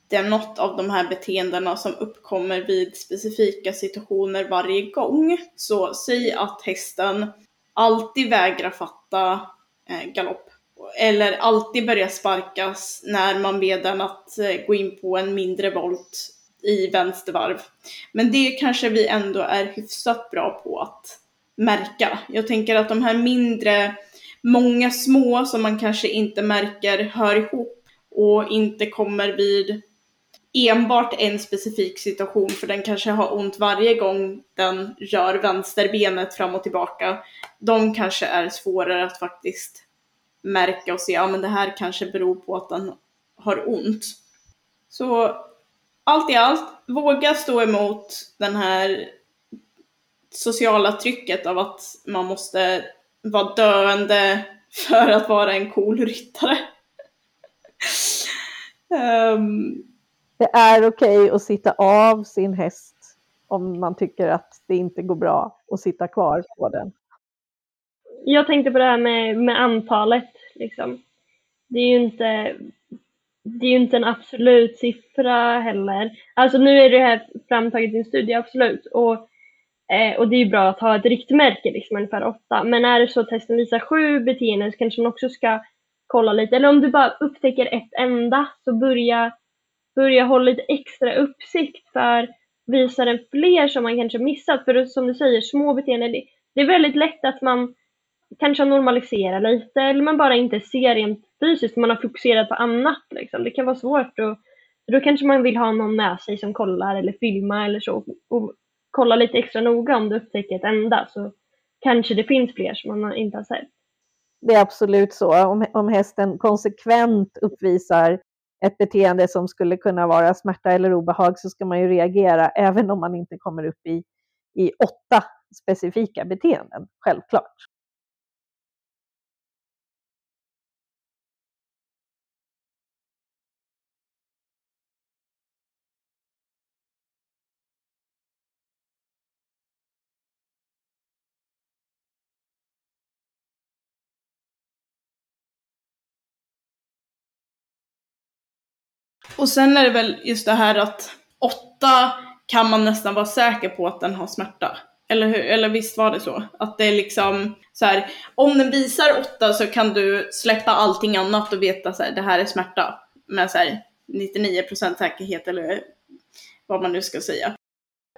det är något av de här beteendena som uppkommer vid specifika situationer varje gång. Så säg att hästen alltid vägrar fatta eh, galopp. Eller alltid börjar sparkas när man ber den att eh, gå in på en mindre volt i vänstervarv. Men det kanske vi ändå är hyfsat bra på att märka. Jag tänker att de här mindre, många små som man kanske inte märker hör ihop och inte kommer vid enbart en specifik situation för den kanske har ont varje gång den rör vänsterbenet fram och tillbaka. De kanske är svårare att faktiskt märka och se, ja men det här kanske beror på att den har ont. Så allt i allt, våga stå emot den här sociala trycket av att man måste vara döende för att vara en cool ryttare. um, det är okej okay att sitta av sin häst om man tycker att det inte går bra att sitta kvar på den. Jag tänkte på det här med, med antalet. Liksom. Det är ju inte det är ju inte en absolut siffra heller. Alltså nu är det här framtaget i en studie, absolut. Och, eh, och det är ju bra att ha ett riktmärke, liksom ungefär åtta. Men är det så att testen visar sju beteenden så kanske man också ska kolla lite. Eller om du bara upptäcker ett enda, så börja, börja hålla lite extra uppsikt för visar den fler som man kanske missat. För som du säger, små beteenden, det, det är väldigt lätt att man kanske normaliserar lite eller man bara inte ser rent fysiskt, man har fokuserat på annat. Liksom. Det kan vara svårt och då kanske man vill ha någon med sig som kollar eller filmar eller så och kolla lite extra noga om du upptäcker ett enda så kanske det finns fler som man inte har sett. Det är absolut så. Om, om hästen konsekvent uppvisar ett beteende som skulle kunna vara smärta eller obehag så ska man ju reagera även om man inte kommer upp i, i åtta specifika beteenden, självklart. Och sen är det väl just det här att åtta kan man nästan vara säker på att den har smärta. Eller, hur? Eller visst var det så? Att det är liksom så här, om den visar åtta så kan du släppa allting annat och veta så här, det här är smärta. Med så här 99% säkerhet eller vad man nu ska säga.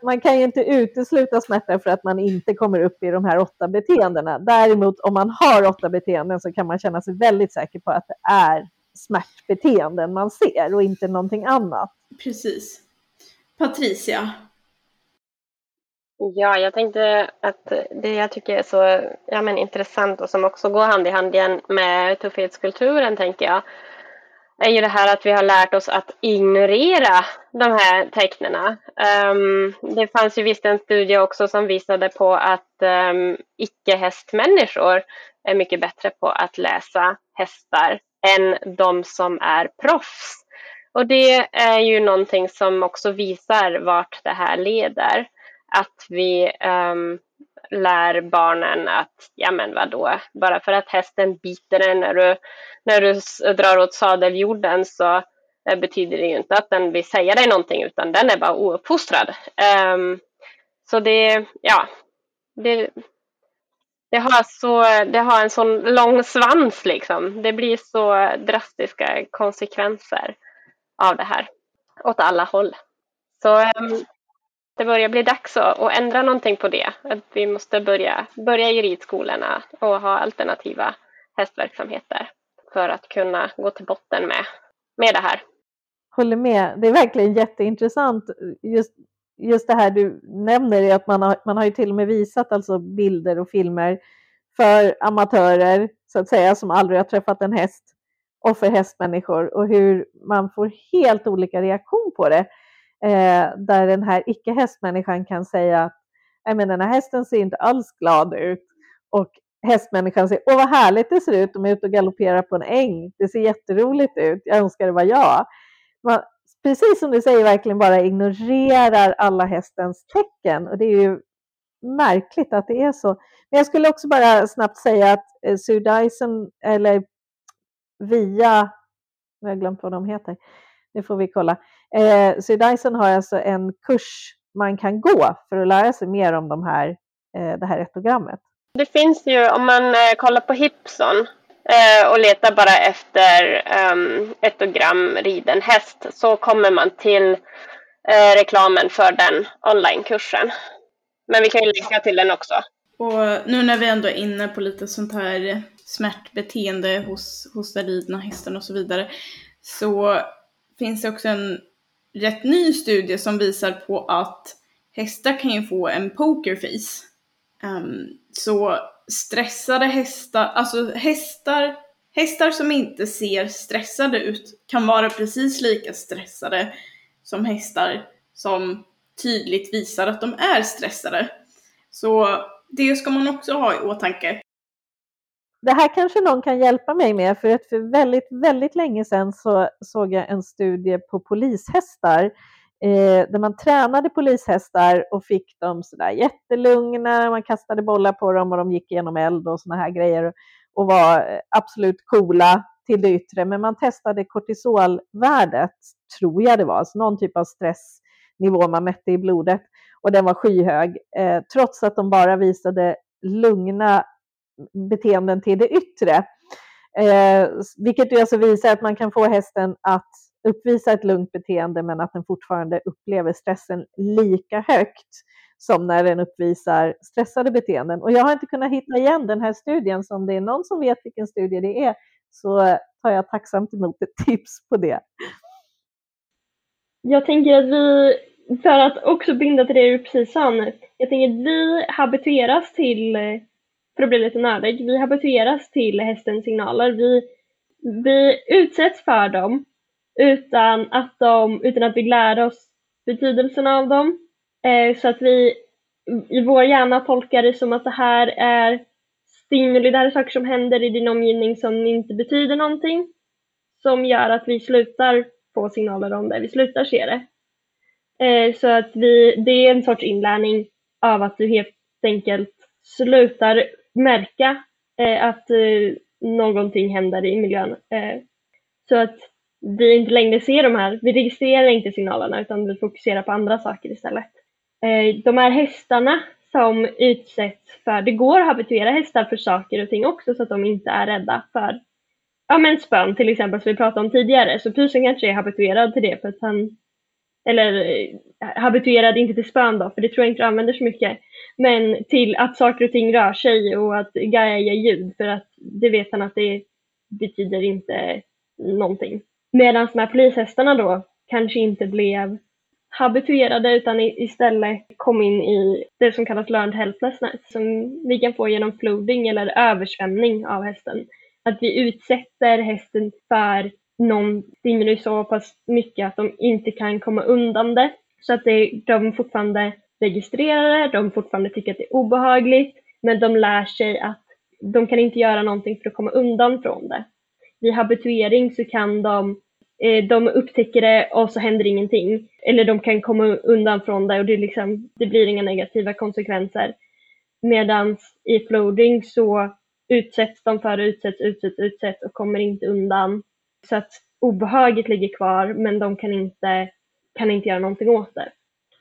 Man kan ju inte utesluta smärta för att man inte kommer upp i de här åtta beteendena. Däremot om man har åtta beteenden så kan man känna sig väldigt säker på att det är smärtbeteenden man ser och inte någonting annat. Precis. Patricia? Ja, jag tänkte att det jag tycker är så ja, men intressant och som också går hand i hand igen med tuffhetskulturen, tänker jag, är ju det här att vi har lärt oss att ignorera de här tecknen. Um, det fanns ju visst en studie också som visade på att um, icke-hästmänniskor är mycket bättre på att läsa hästar än de som är proffs. Och det är ju någonting som också visar vart det här leder. Att vi um, lär barnen att, ja men vadå, bara för att hästen biter dig när du, när du drar åt sadeljorden så eh, betyder det ju inte att den vill säga dig någonting utan den är bara ouppfostrad. Um, så det, ja, det, det har, så, det har en sån lång svans liksom. Det blir så drastiska konsekvenser av det här åt alla håll. Så um, det börjar bli dags att, att ändra någonting på det. Att vi måste börja, börja i ridskolorna och ha alternativa hästverksamheter för att kunna gå till botten med, med det här. Håller med. Det är verkligen jätteintressant. Just just det här du nämner är att man har, man har ju till och med visat alltså bilder och filmer för amatörer så att säga som aldrig har träffat en häst och för hästmänniskor och hur man får helt olika reaktion på det. Eh, där den här icke-hästmänniskan kan säga att den här hästen ser inte alls glad ut och hästmänniskan säger åh vad härligt det ser ut, de är ute och galopperar på en äng, det ser jätteroligt ut, jag önskar det var jag. Man, precis som du säger, verkligen bara ignorerar alla hästens tecken. Och det är ju märkligt att det är så. Men jag skulle också bara snabbt säga att eh, Sue Dyson, eller via, nu har jag glömt vad de heter, nu får vi kolla. Eh, Sue Dyson har alltså en kurs man kan gå för att lära sig mer om de här, eh, det här etogrammet. Det finns ju, om man eh, kollar på Hipson, Eh, och letar bara efter ehm, um, ettogram riden häst så kommer man till eh, reklamen för den onlinekursen. Men vi kan ju länka till den också. Och nu när vi ändå är inne på lite sånt här smärtbeteende hos, hos den ridna hästen och så vidare så finns det också en rätt ny studie som visar på att hästar kan ju få en pokerface. Um, så stressade hästar, alltså hästar hästar som inte ser stressade ut kan vara precis lika stressade som hästar som tydligt visar att de är stressade. Så det ska man också ha i åtanke. Det här kanske någon kan hjälpa mig med, för att för väldigt, väldigt länge sedan så såg jag en studie på polishästar eh, där man tränade polishästar och fick dem sådär jättelugna, man kastade bollar på dem och de gick igenom eld och sådana här grejer och var eh, absolut coola till det yttre. Men man testade kortisolvärdet, tror jag det var, alltså någon typ av stressnivå man mätte i blodet och den var skyhög, eh, trots att de bara visade lugna beteenden till det yttre. Eh, vilket alltså visar att man kan få hästen att uppvisa ett lugnt beteende men att den fortfarande upplever stressen lika högt som när den uppvisar stressade beteenden. Och jag har inte kunnat hitta igen den här studien, så om det är någon som vet vilken studie det är så tar jag tacksamt emot ett tips på det. Jag tänker att vi, för att också binda till det du precis sa jag tänker att vi habitueras till för att bli lite nördig, vi habitueras till hästens signaler. Vi, vi utsätts för dem utan att, de, utan att vi lär oss betydelsen av dem. Eh, så att vi i vår hjärna tolkar det som att det här är stimuli, det här är saker som händer i din omgivning som inte betyder någonting. Som gör att vi slutar få signaler om det, vi slutar se det. Eh, så att vi, det är en sorts inlärning av att du helt enkelt slutar märka eh, att eh, någonting händer i miljön. Eh, så att vi inte längre ser de här, vi registrerar inte signalerna utan vi fokuserar på andra saker istället. Eh, de här hästarna som utsätts för, det går att habituera hästar för saker och ting också så att de inte är rädda för ja men spön till exempel som vi pratade om tidigare. Så Pysen kanske är habituerad till det för att han eller eh, habituerad, inte till spön då, för det tror jag inte du använder så mycket, men till att saker och ting rör sig och att Gaia ger ljud, för att det vet han att det betyder inte någonting. Medan de här polishästarna då kanske inte blev habituerade utan istället kom in i det som kallas learned helplessness som vi kan få genom flooding eller översvämning av hästen. Att vi utsätter hästen för någon stimuli så pass mycket att de inte kan komma undan det. Så att det, de fortfarande registrerar det, de fortfarande tycker att det är obehagligt, men de lär sig att de kan inte göra någonting för att komma undan från det. Vid habituering så kan de, eh, de upptäcker det och så händer ingenting. Eller de kan komma undan från det och det, liksom, det blir inga negativa konsekvenser. Medan i floating så utsätts de för utsätts, utsätts, utsätts och kommer inte undan så att obehaget ligger kvar men de kan inte, kan inte göra någonting åt det.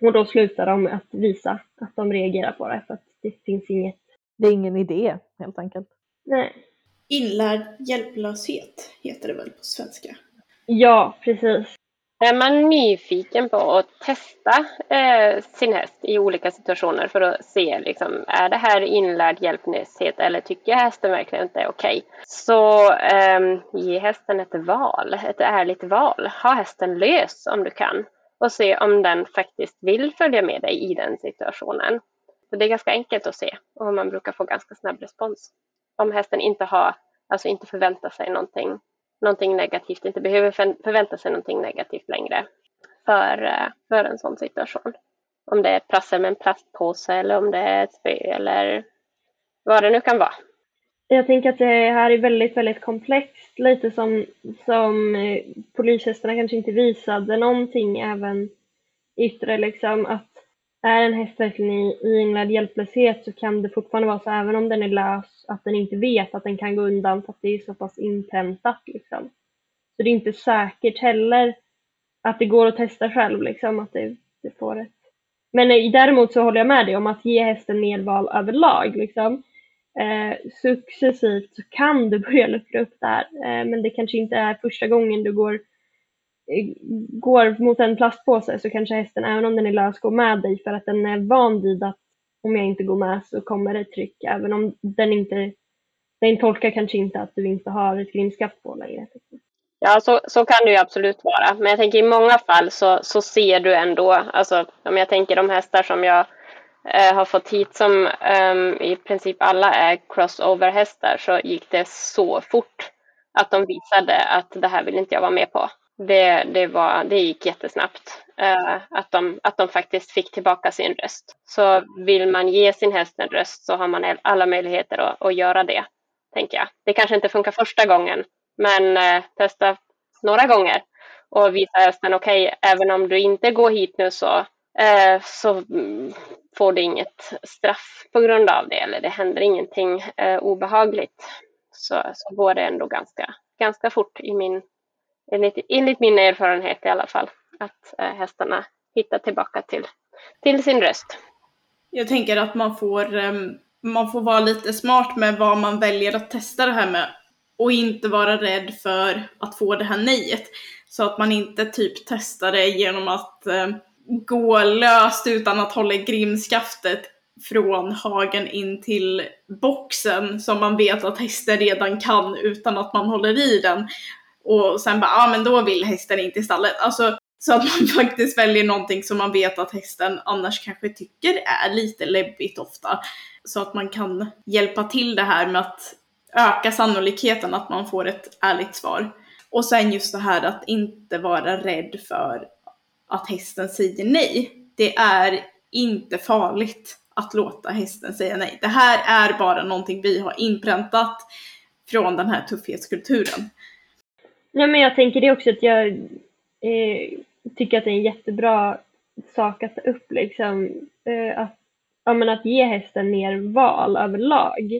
Och då slutar de att visa att de reagerar på det för att det finns inget. Det är ingen idé helt enkelt. Nej. Inlärd hjälplöshet heter det väl på svenska? Ja, precis. Är man nyfiken på att testa eh, sin häst i olika situationer för att se liksom, är det här inlärd hjälplöshet eller tycker hästen verkligen inte är okej? Okay? Så eh, ge hästen ett val, ett ärligt val. Ha hästen lös om du kan och se om den faktiskt vill följa med dig i den situationen. Så det är ganska enkelt att se och man brukar få ganska snabb respons. Om hästen inte har, alltså inte förväntar sig någonting någonting negativt, inte behöver förvänta sig någonting negativt längre för, eh, för en sån situation. Om det är prassel med en plastpåse eller om det är ett spö eller vad det nu kan vara. Jag tänker att det här är väldigt, väldigt komplext, lite som, som eh, polishästarna kanske inte visade någonting även yttre liksom att är en häst verkligen i, i inlärd hjälplöshet så kan det fortfarande vara så även om den är lös att den inte vet att den kan gå undan för att det är så pass inpräntat liksom. Så det är inte säkert heller att det går att testa själv liksom att det, det får ett. Men eh, däremot så håller jag med dig om att ge hästen medval överlag liksom. Eh, successivt så kan du börja luckra upp det här eh, men det kanske inte är första gången du går går mot en plastpåse så kanske hästen, även om den är lös, går med dig för att den är van vid att om jag inte går med så kommer det tryck, även om den inte, den tolkar kanske inte att du inte har ett glimskaft på längre. Ja, så, så kan det ju absolut vara. Men jag tänker i många fall så, så ser du ändå, alltså om jag tänker de hästar som jag eh, har fått hit som um, i princip alla är crossover-hästar så gick det så fort att de visade att det här vill inte jag vara med på. Det, det, var, det gick jättesnabbt. Eh, att, de, att de faktiskt fick tillbaka sin röst. Så vill man ge sin häst en röst så har man alla möjligheter att, att göra det, tänker jag. Det kanske inte funkar första gången, men eh, testa några gånger och visa hästen, okej, okay, även om du inte går hit nu så, eh, så mm, får du inget straff på grund av det, eller det händer ingenting eh, obehagligt. Så, så går det ändå ganska, ganska fort i min enligt, enligt min erfarenhet i alla fall, att eh, hästarna hittar tillbaka till, till sin röst. Jag tänker att man får, eh, man får vara lite smart med vad man väljer att testa det här med och inte vara rädd för att få det här nejet. Så att man inte typ testar det genom att eh, gå löst utan att hålla grimskaftet från hagen in till boxen som man vet att hästen redan kan utan att man håller i den och sen bara, ja ah, men då vill hästen inte i stallet. Alltså så att man faktiskt väljer någonting som man vet att hästen annars kanske tycker är lite läbbigt ofta. Så att man kan hjälpa till det här med att öka sannolikheten att man får ett ärligt svar. Och sen just det här att inte vara rädd för att hästen säger nej. Det är inte farligt att låta hästen säga nej. Det här är bara någonting vi har inpräntat från den här tuffhetskulturen. Nej, men jag tänker det också att jag eh, tycker att det är en jättebra sak att ta upp liksom. Eh, att, ja, men att ge hästen mer val överlag.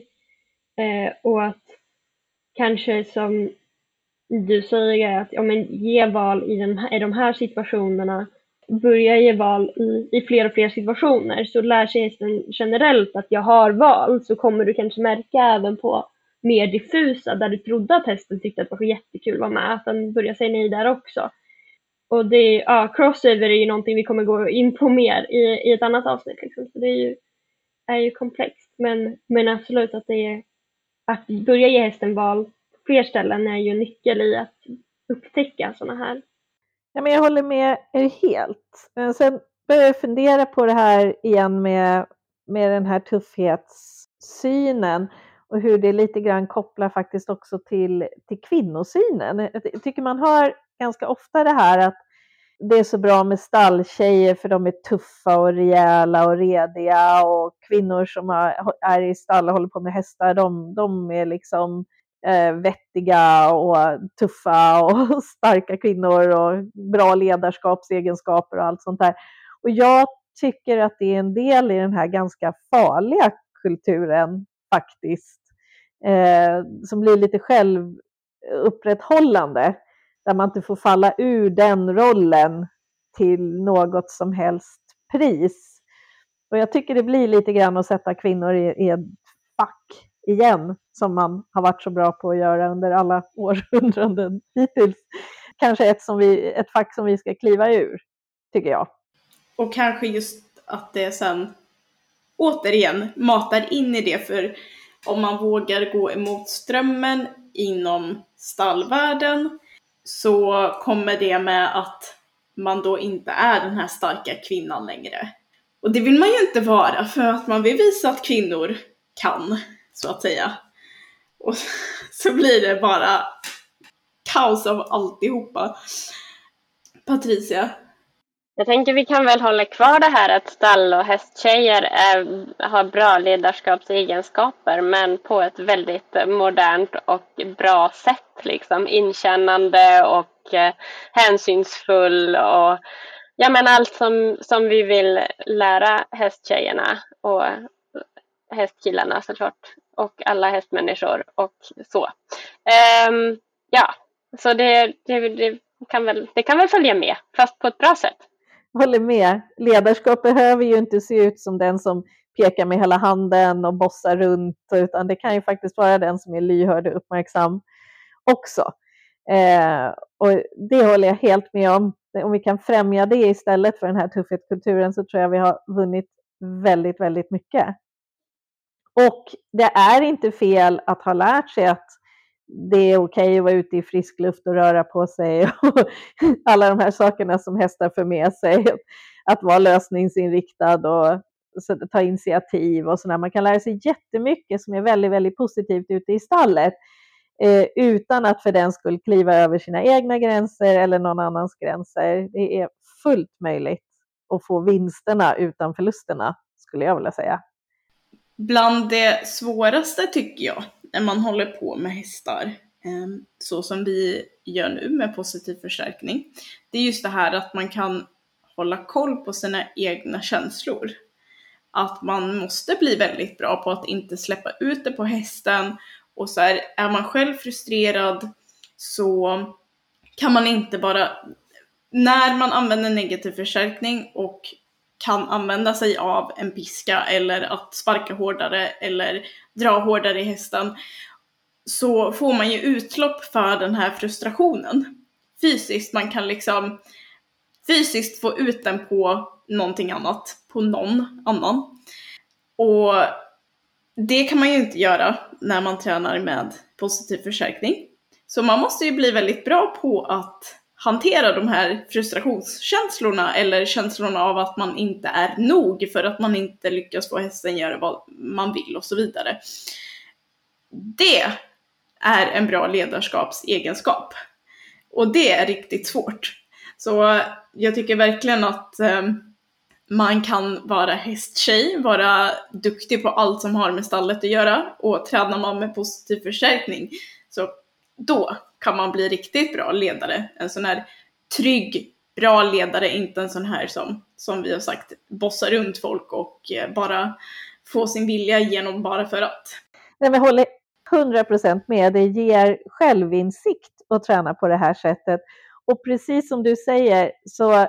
Eh, och att kanske som du säger, att ja, men ge val i, den här, i de här situationerna. Börja ge val i, i fler och fler situationer så lär sig hästen generellt att jag har val så kommer du kanske märka även på mer diffusa, där du trodde att hästen tyckte att det var jättekul att vara med, att den börjar säga nej där också. Och det, ja, crossover är ju någonting vi kommer gå in på mer i, i ett annat avsnitt liksom. Så det är ju, är ju komplext. Men, men absolut att det är, att börja ge hästen val på fler ställen är ju en nyckel i att upptäcka sådana här. Ja, men jag håller med er helt. Men sen börjar jag fundera på det här igen med, med den här tuffhetssynen och hur det lite grann kopplar faktiskt också till, till kvinnosynen. Jag tycker man hör ganska ofta det här att det är så bra med stalltjejer för de är tuffa och rejäla och rediga och kvinnor som är i stall och håller på med hästar, de, de är liksom eh, vettiga och tuffa och starka kvinnor och bra ledarskapsegenskaper och allt sånt där. Och jag tycker att det är en del i den här ganska farliga kulturen faktiskt eh, som blir lite självupprätthållande. Där man inte får falla ur den rollen till något som helst pris. Och jag tycker det blir lite grann att sätta kvinnor i, i ett fack igen, som man har varit så bra på att göra under alla århundraden hittills. Kanske ett, som vi, ett fack som vi ska kliva ur, tycker jag. Och kanske just att det sen återigen matar in i det, för om man vågar gå emot strömmen inom stallvärlden så kommer det med att man då inte är den här starka kvinnan längre. Och det vill man ju inte vara för att man vill visa att kvinnor kan, så att säga. Och så blir det bara kaos av alltihopa. Patricia, jag tänker vi kan väl hålla kvar det här att stall och hästtjejer är, har bra ledarskapsegenskaper men på ett väldigt modernt och bra sätt. Liksom. Inkännande och eh, hänsynsfull och ja, men allt som, som vi vill lära hästtjejerna och hästkillarna såklart och alla hästmänniskor och så. Um, ja, så det, det, det, kan väl, det kan väl följa med fast på ett bra sätt håller med. Ledarskap behöver ju inte se ut som den som pekar med hela handen och bossar runt, utan det kan ju faktiskt vara den som är lyhörd och uppmärksam också. Eh, och det håller jag helt med om. Om vi kan främja det istället för den här tuffhetskulturen så tror jag vi har vunnit väldigt, väldigt mycket. Och det är inte fel att ha lärt sig att det är okej okay att vara ute i frisk luft och röra på sig och alla de här sakerna som hästar för med sig. Att vara lösningsinriktad och ta initiativ och sådär. Man kan lära sig jättemycket som är väldigt, väldigt positivt ute i stallet. eh, utan att för den skull kliva över sina egna gränser eller någon annans gränser. Det är fullt möjligt att få vinsterna utan förlusterna, skulle jag vilja säga. Bland det svåraste tycker jag, när man håller på med hästar, ehm, så som vi gör nu med positiv förstärkning, det är just det här att man kan hålla koll på sina egna känslor. Att man måste bli väldigt bra på att inte släppa ut det på hästen och så här, är man själv frustrerad så kan man inte bara, när man använder negativ förstärkning och kan använda sig av en piska eller att sparka hårdare eller dra hårdare i hästen så får man ju utlopp för den här frustrationen. Fysiskt, man kan liksom fysiskt få ut den på någonting annat, på någon annan. Och det kan man ju inte göra när man tränar med positiv förstärkning. Så man måste ju bli väldigt bra på att hantera de här frustrationskänslorna eller känslorna av att man inte är nog för att man inte lyckas få hästen göra vad man vill och så vidare. Det är en bra ledarskapsegenskap. Och det är riktigt svårt. Så jag tycker verkligen att eh, man kan vara hästtjej, vara duktig på allt som har med stallet att göra och tränar man med positiv förstärkning då kan man bli riktigt bra ledare. En sån här trygg, bra ledare, inte en sån här som, som vi har sagt, bossar runt folk och eh, bara får sin vilja igenom bara för att. Nej, men jag håller 100% med. Det ger självinsikt att träna på det här sättet. Och precis som du säger, så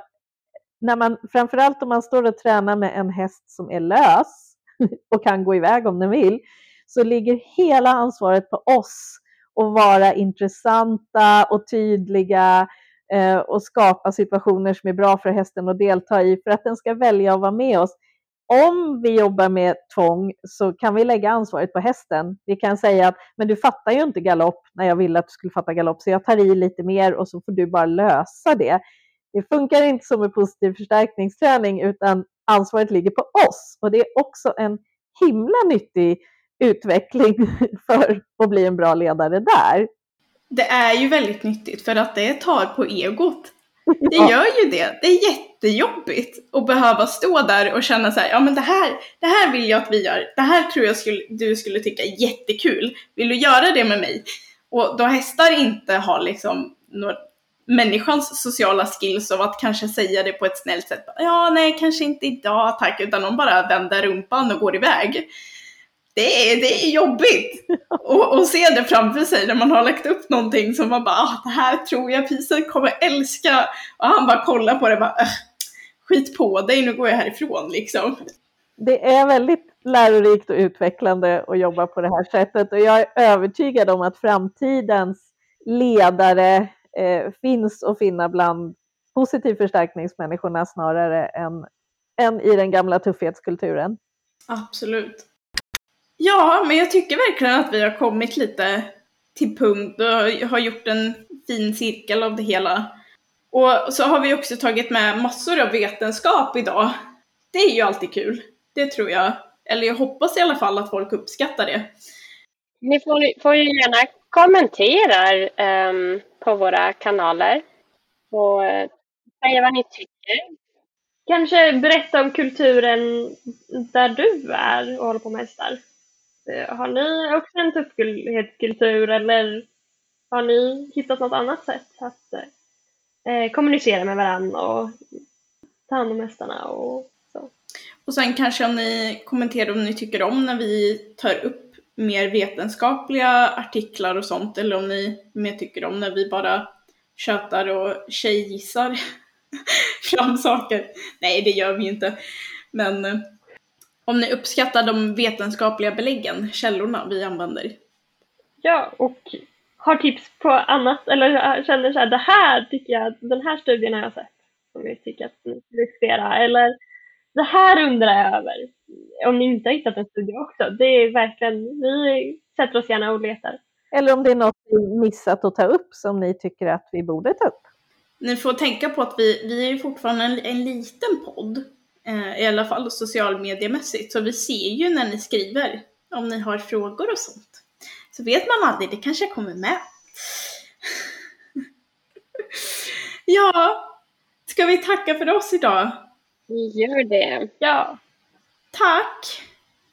när man, framförallt om man står och tränar med en häst som är lös och kan gå iväg om den vill, så ligger hela ansvaret på oss och vara intressanta och tydliga eh, och skapa situationer som är bra för hästen att delta i för att den ska välja att vara med oss. Om vi jobbar med tvång så kan vi lägga ansvaret på hästen. Vi kan säga att men du fattar ju inte galopp när jag ville att du skulle fatta galopp så jag tar i lite mer och så får du bara lösa det. Det funkar inte som en positiv förstärkningsträning utan ansvaret ligger på oss och det är också en himla nyttig utveckling för att bli en bra ledare där. Det är ju väldigt nyttigt för att det tar på egot. Det gör ju det. Det är jättejobbigt att behöva stå där och känna så här, ja men det här, det här vill jag att vi gör. Det här tror jag skulle, du skulle tycka är jättekul. Vill du göra det med mig? Och då hästar inte har liksom några, människans sociala skills av att kanske säga det på ett snällt sätt. Ja, nej, kanske inte idag tack, utan de bara vänder rumpan och går iväg det är, det är jobbigt att se det framför sig när man har lagt upp någonting som man bara, ah, det här tror jag Pisen kommer älska. Och han bara kollar på det och bara, äh, skit på dig, nu går jag härifrån liksom. Det är väldigt lärorikt och utvecklande att jobba på det här sättet och jag är övertygad om att framtidens ledare eh, finns att finna bland positiv förstärkningsmänniskorna snarare än, än i den gamla tuffhetskulturen. Absolut. Ja, men jag tycker verkligen att vi har kommit lite till punkt och har gjort en fin cirkel av det hela. Och så har vi också tagit med massor av vetenskap idag. Det är ju alltid kul. Det tror jag. Eller jag hoppas i alla fall att folk uppskattar det. Ni får, får ju gärna kommentera um, på våra kanaler och eh, säga vad ni tycker. Kanske berätta om kulturen där du är och håller på med hästar. Eh, har ni också en tuffhetskultur eller har ni hittat något annat sätt att eh, kommunicera med varandra och ta hand om hästarna och så? Och sen kanske om ni kommenterar om ni tycker om när vi tar upp mer vetenskapliga artiklar och sånt eller om ni mer tycker om när vi bara tjötar och tjejgissar fram saker. Nej, det gör vi inte. Men eh, om ni uppskattar de vetenskapliga beläggen, källorna vi använder. Ja, och har tips på annat eller känner så här, det här tycker jag, den här studien har jag sett som jag tycker att ni ska diskutera eller det här undrar jag över. Om ni inte har hittat en studie också, det är verkligen, vi sätter oss gärna och letar. Eller om det är något vi missat att ta upp som ni tycker att vi borde ta upp. Ni får tänka på att vi, vi är ju fortfarande en, en liten podd. Eh, I alla fall socialmediemässigt. Så vi ser ju när ni skriver om ni har frågor och sånt. så vet man aldrig, det kanske kommer med. ja, ska vi tacka för oss idag? Vi gör det. Ja, Tack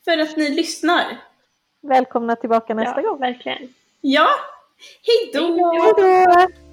för att ni lyssnar. Välkomna tillbaka nästa ja gång. verkligen. Ja, hej då! Hej då. Hej då!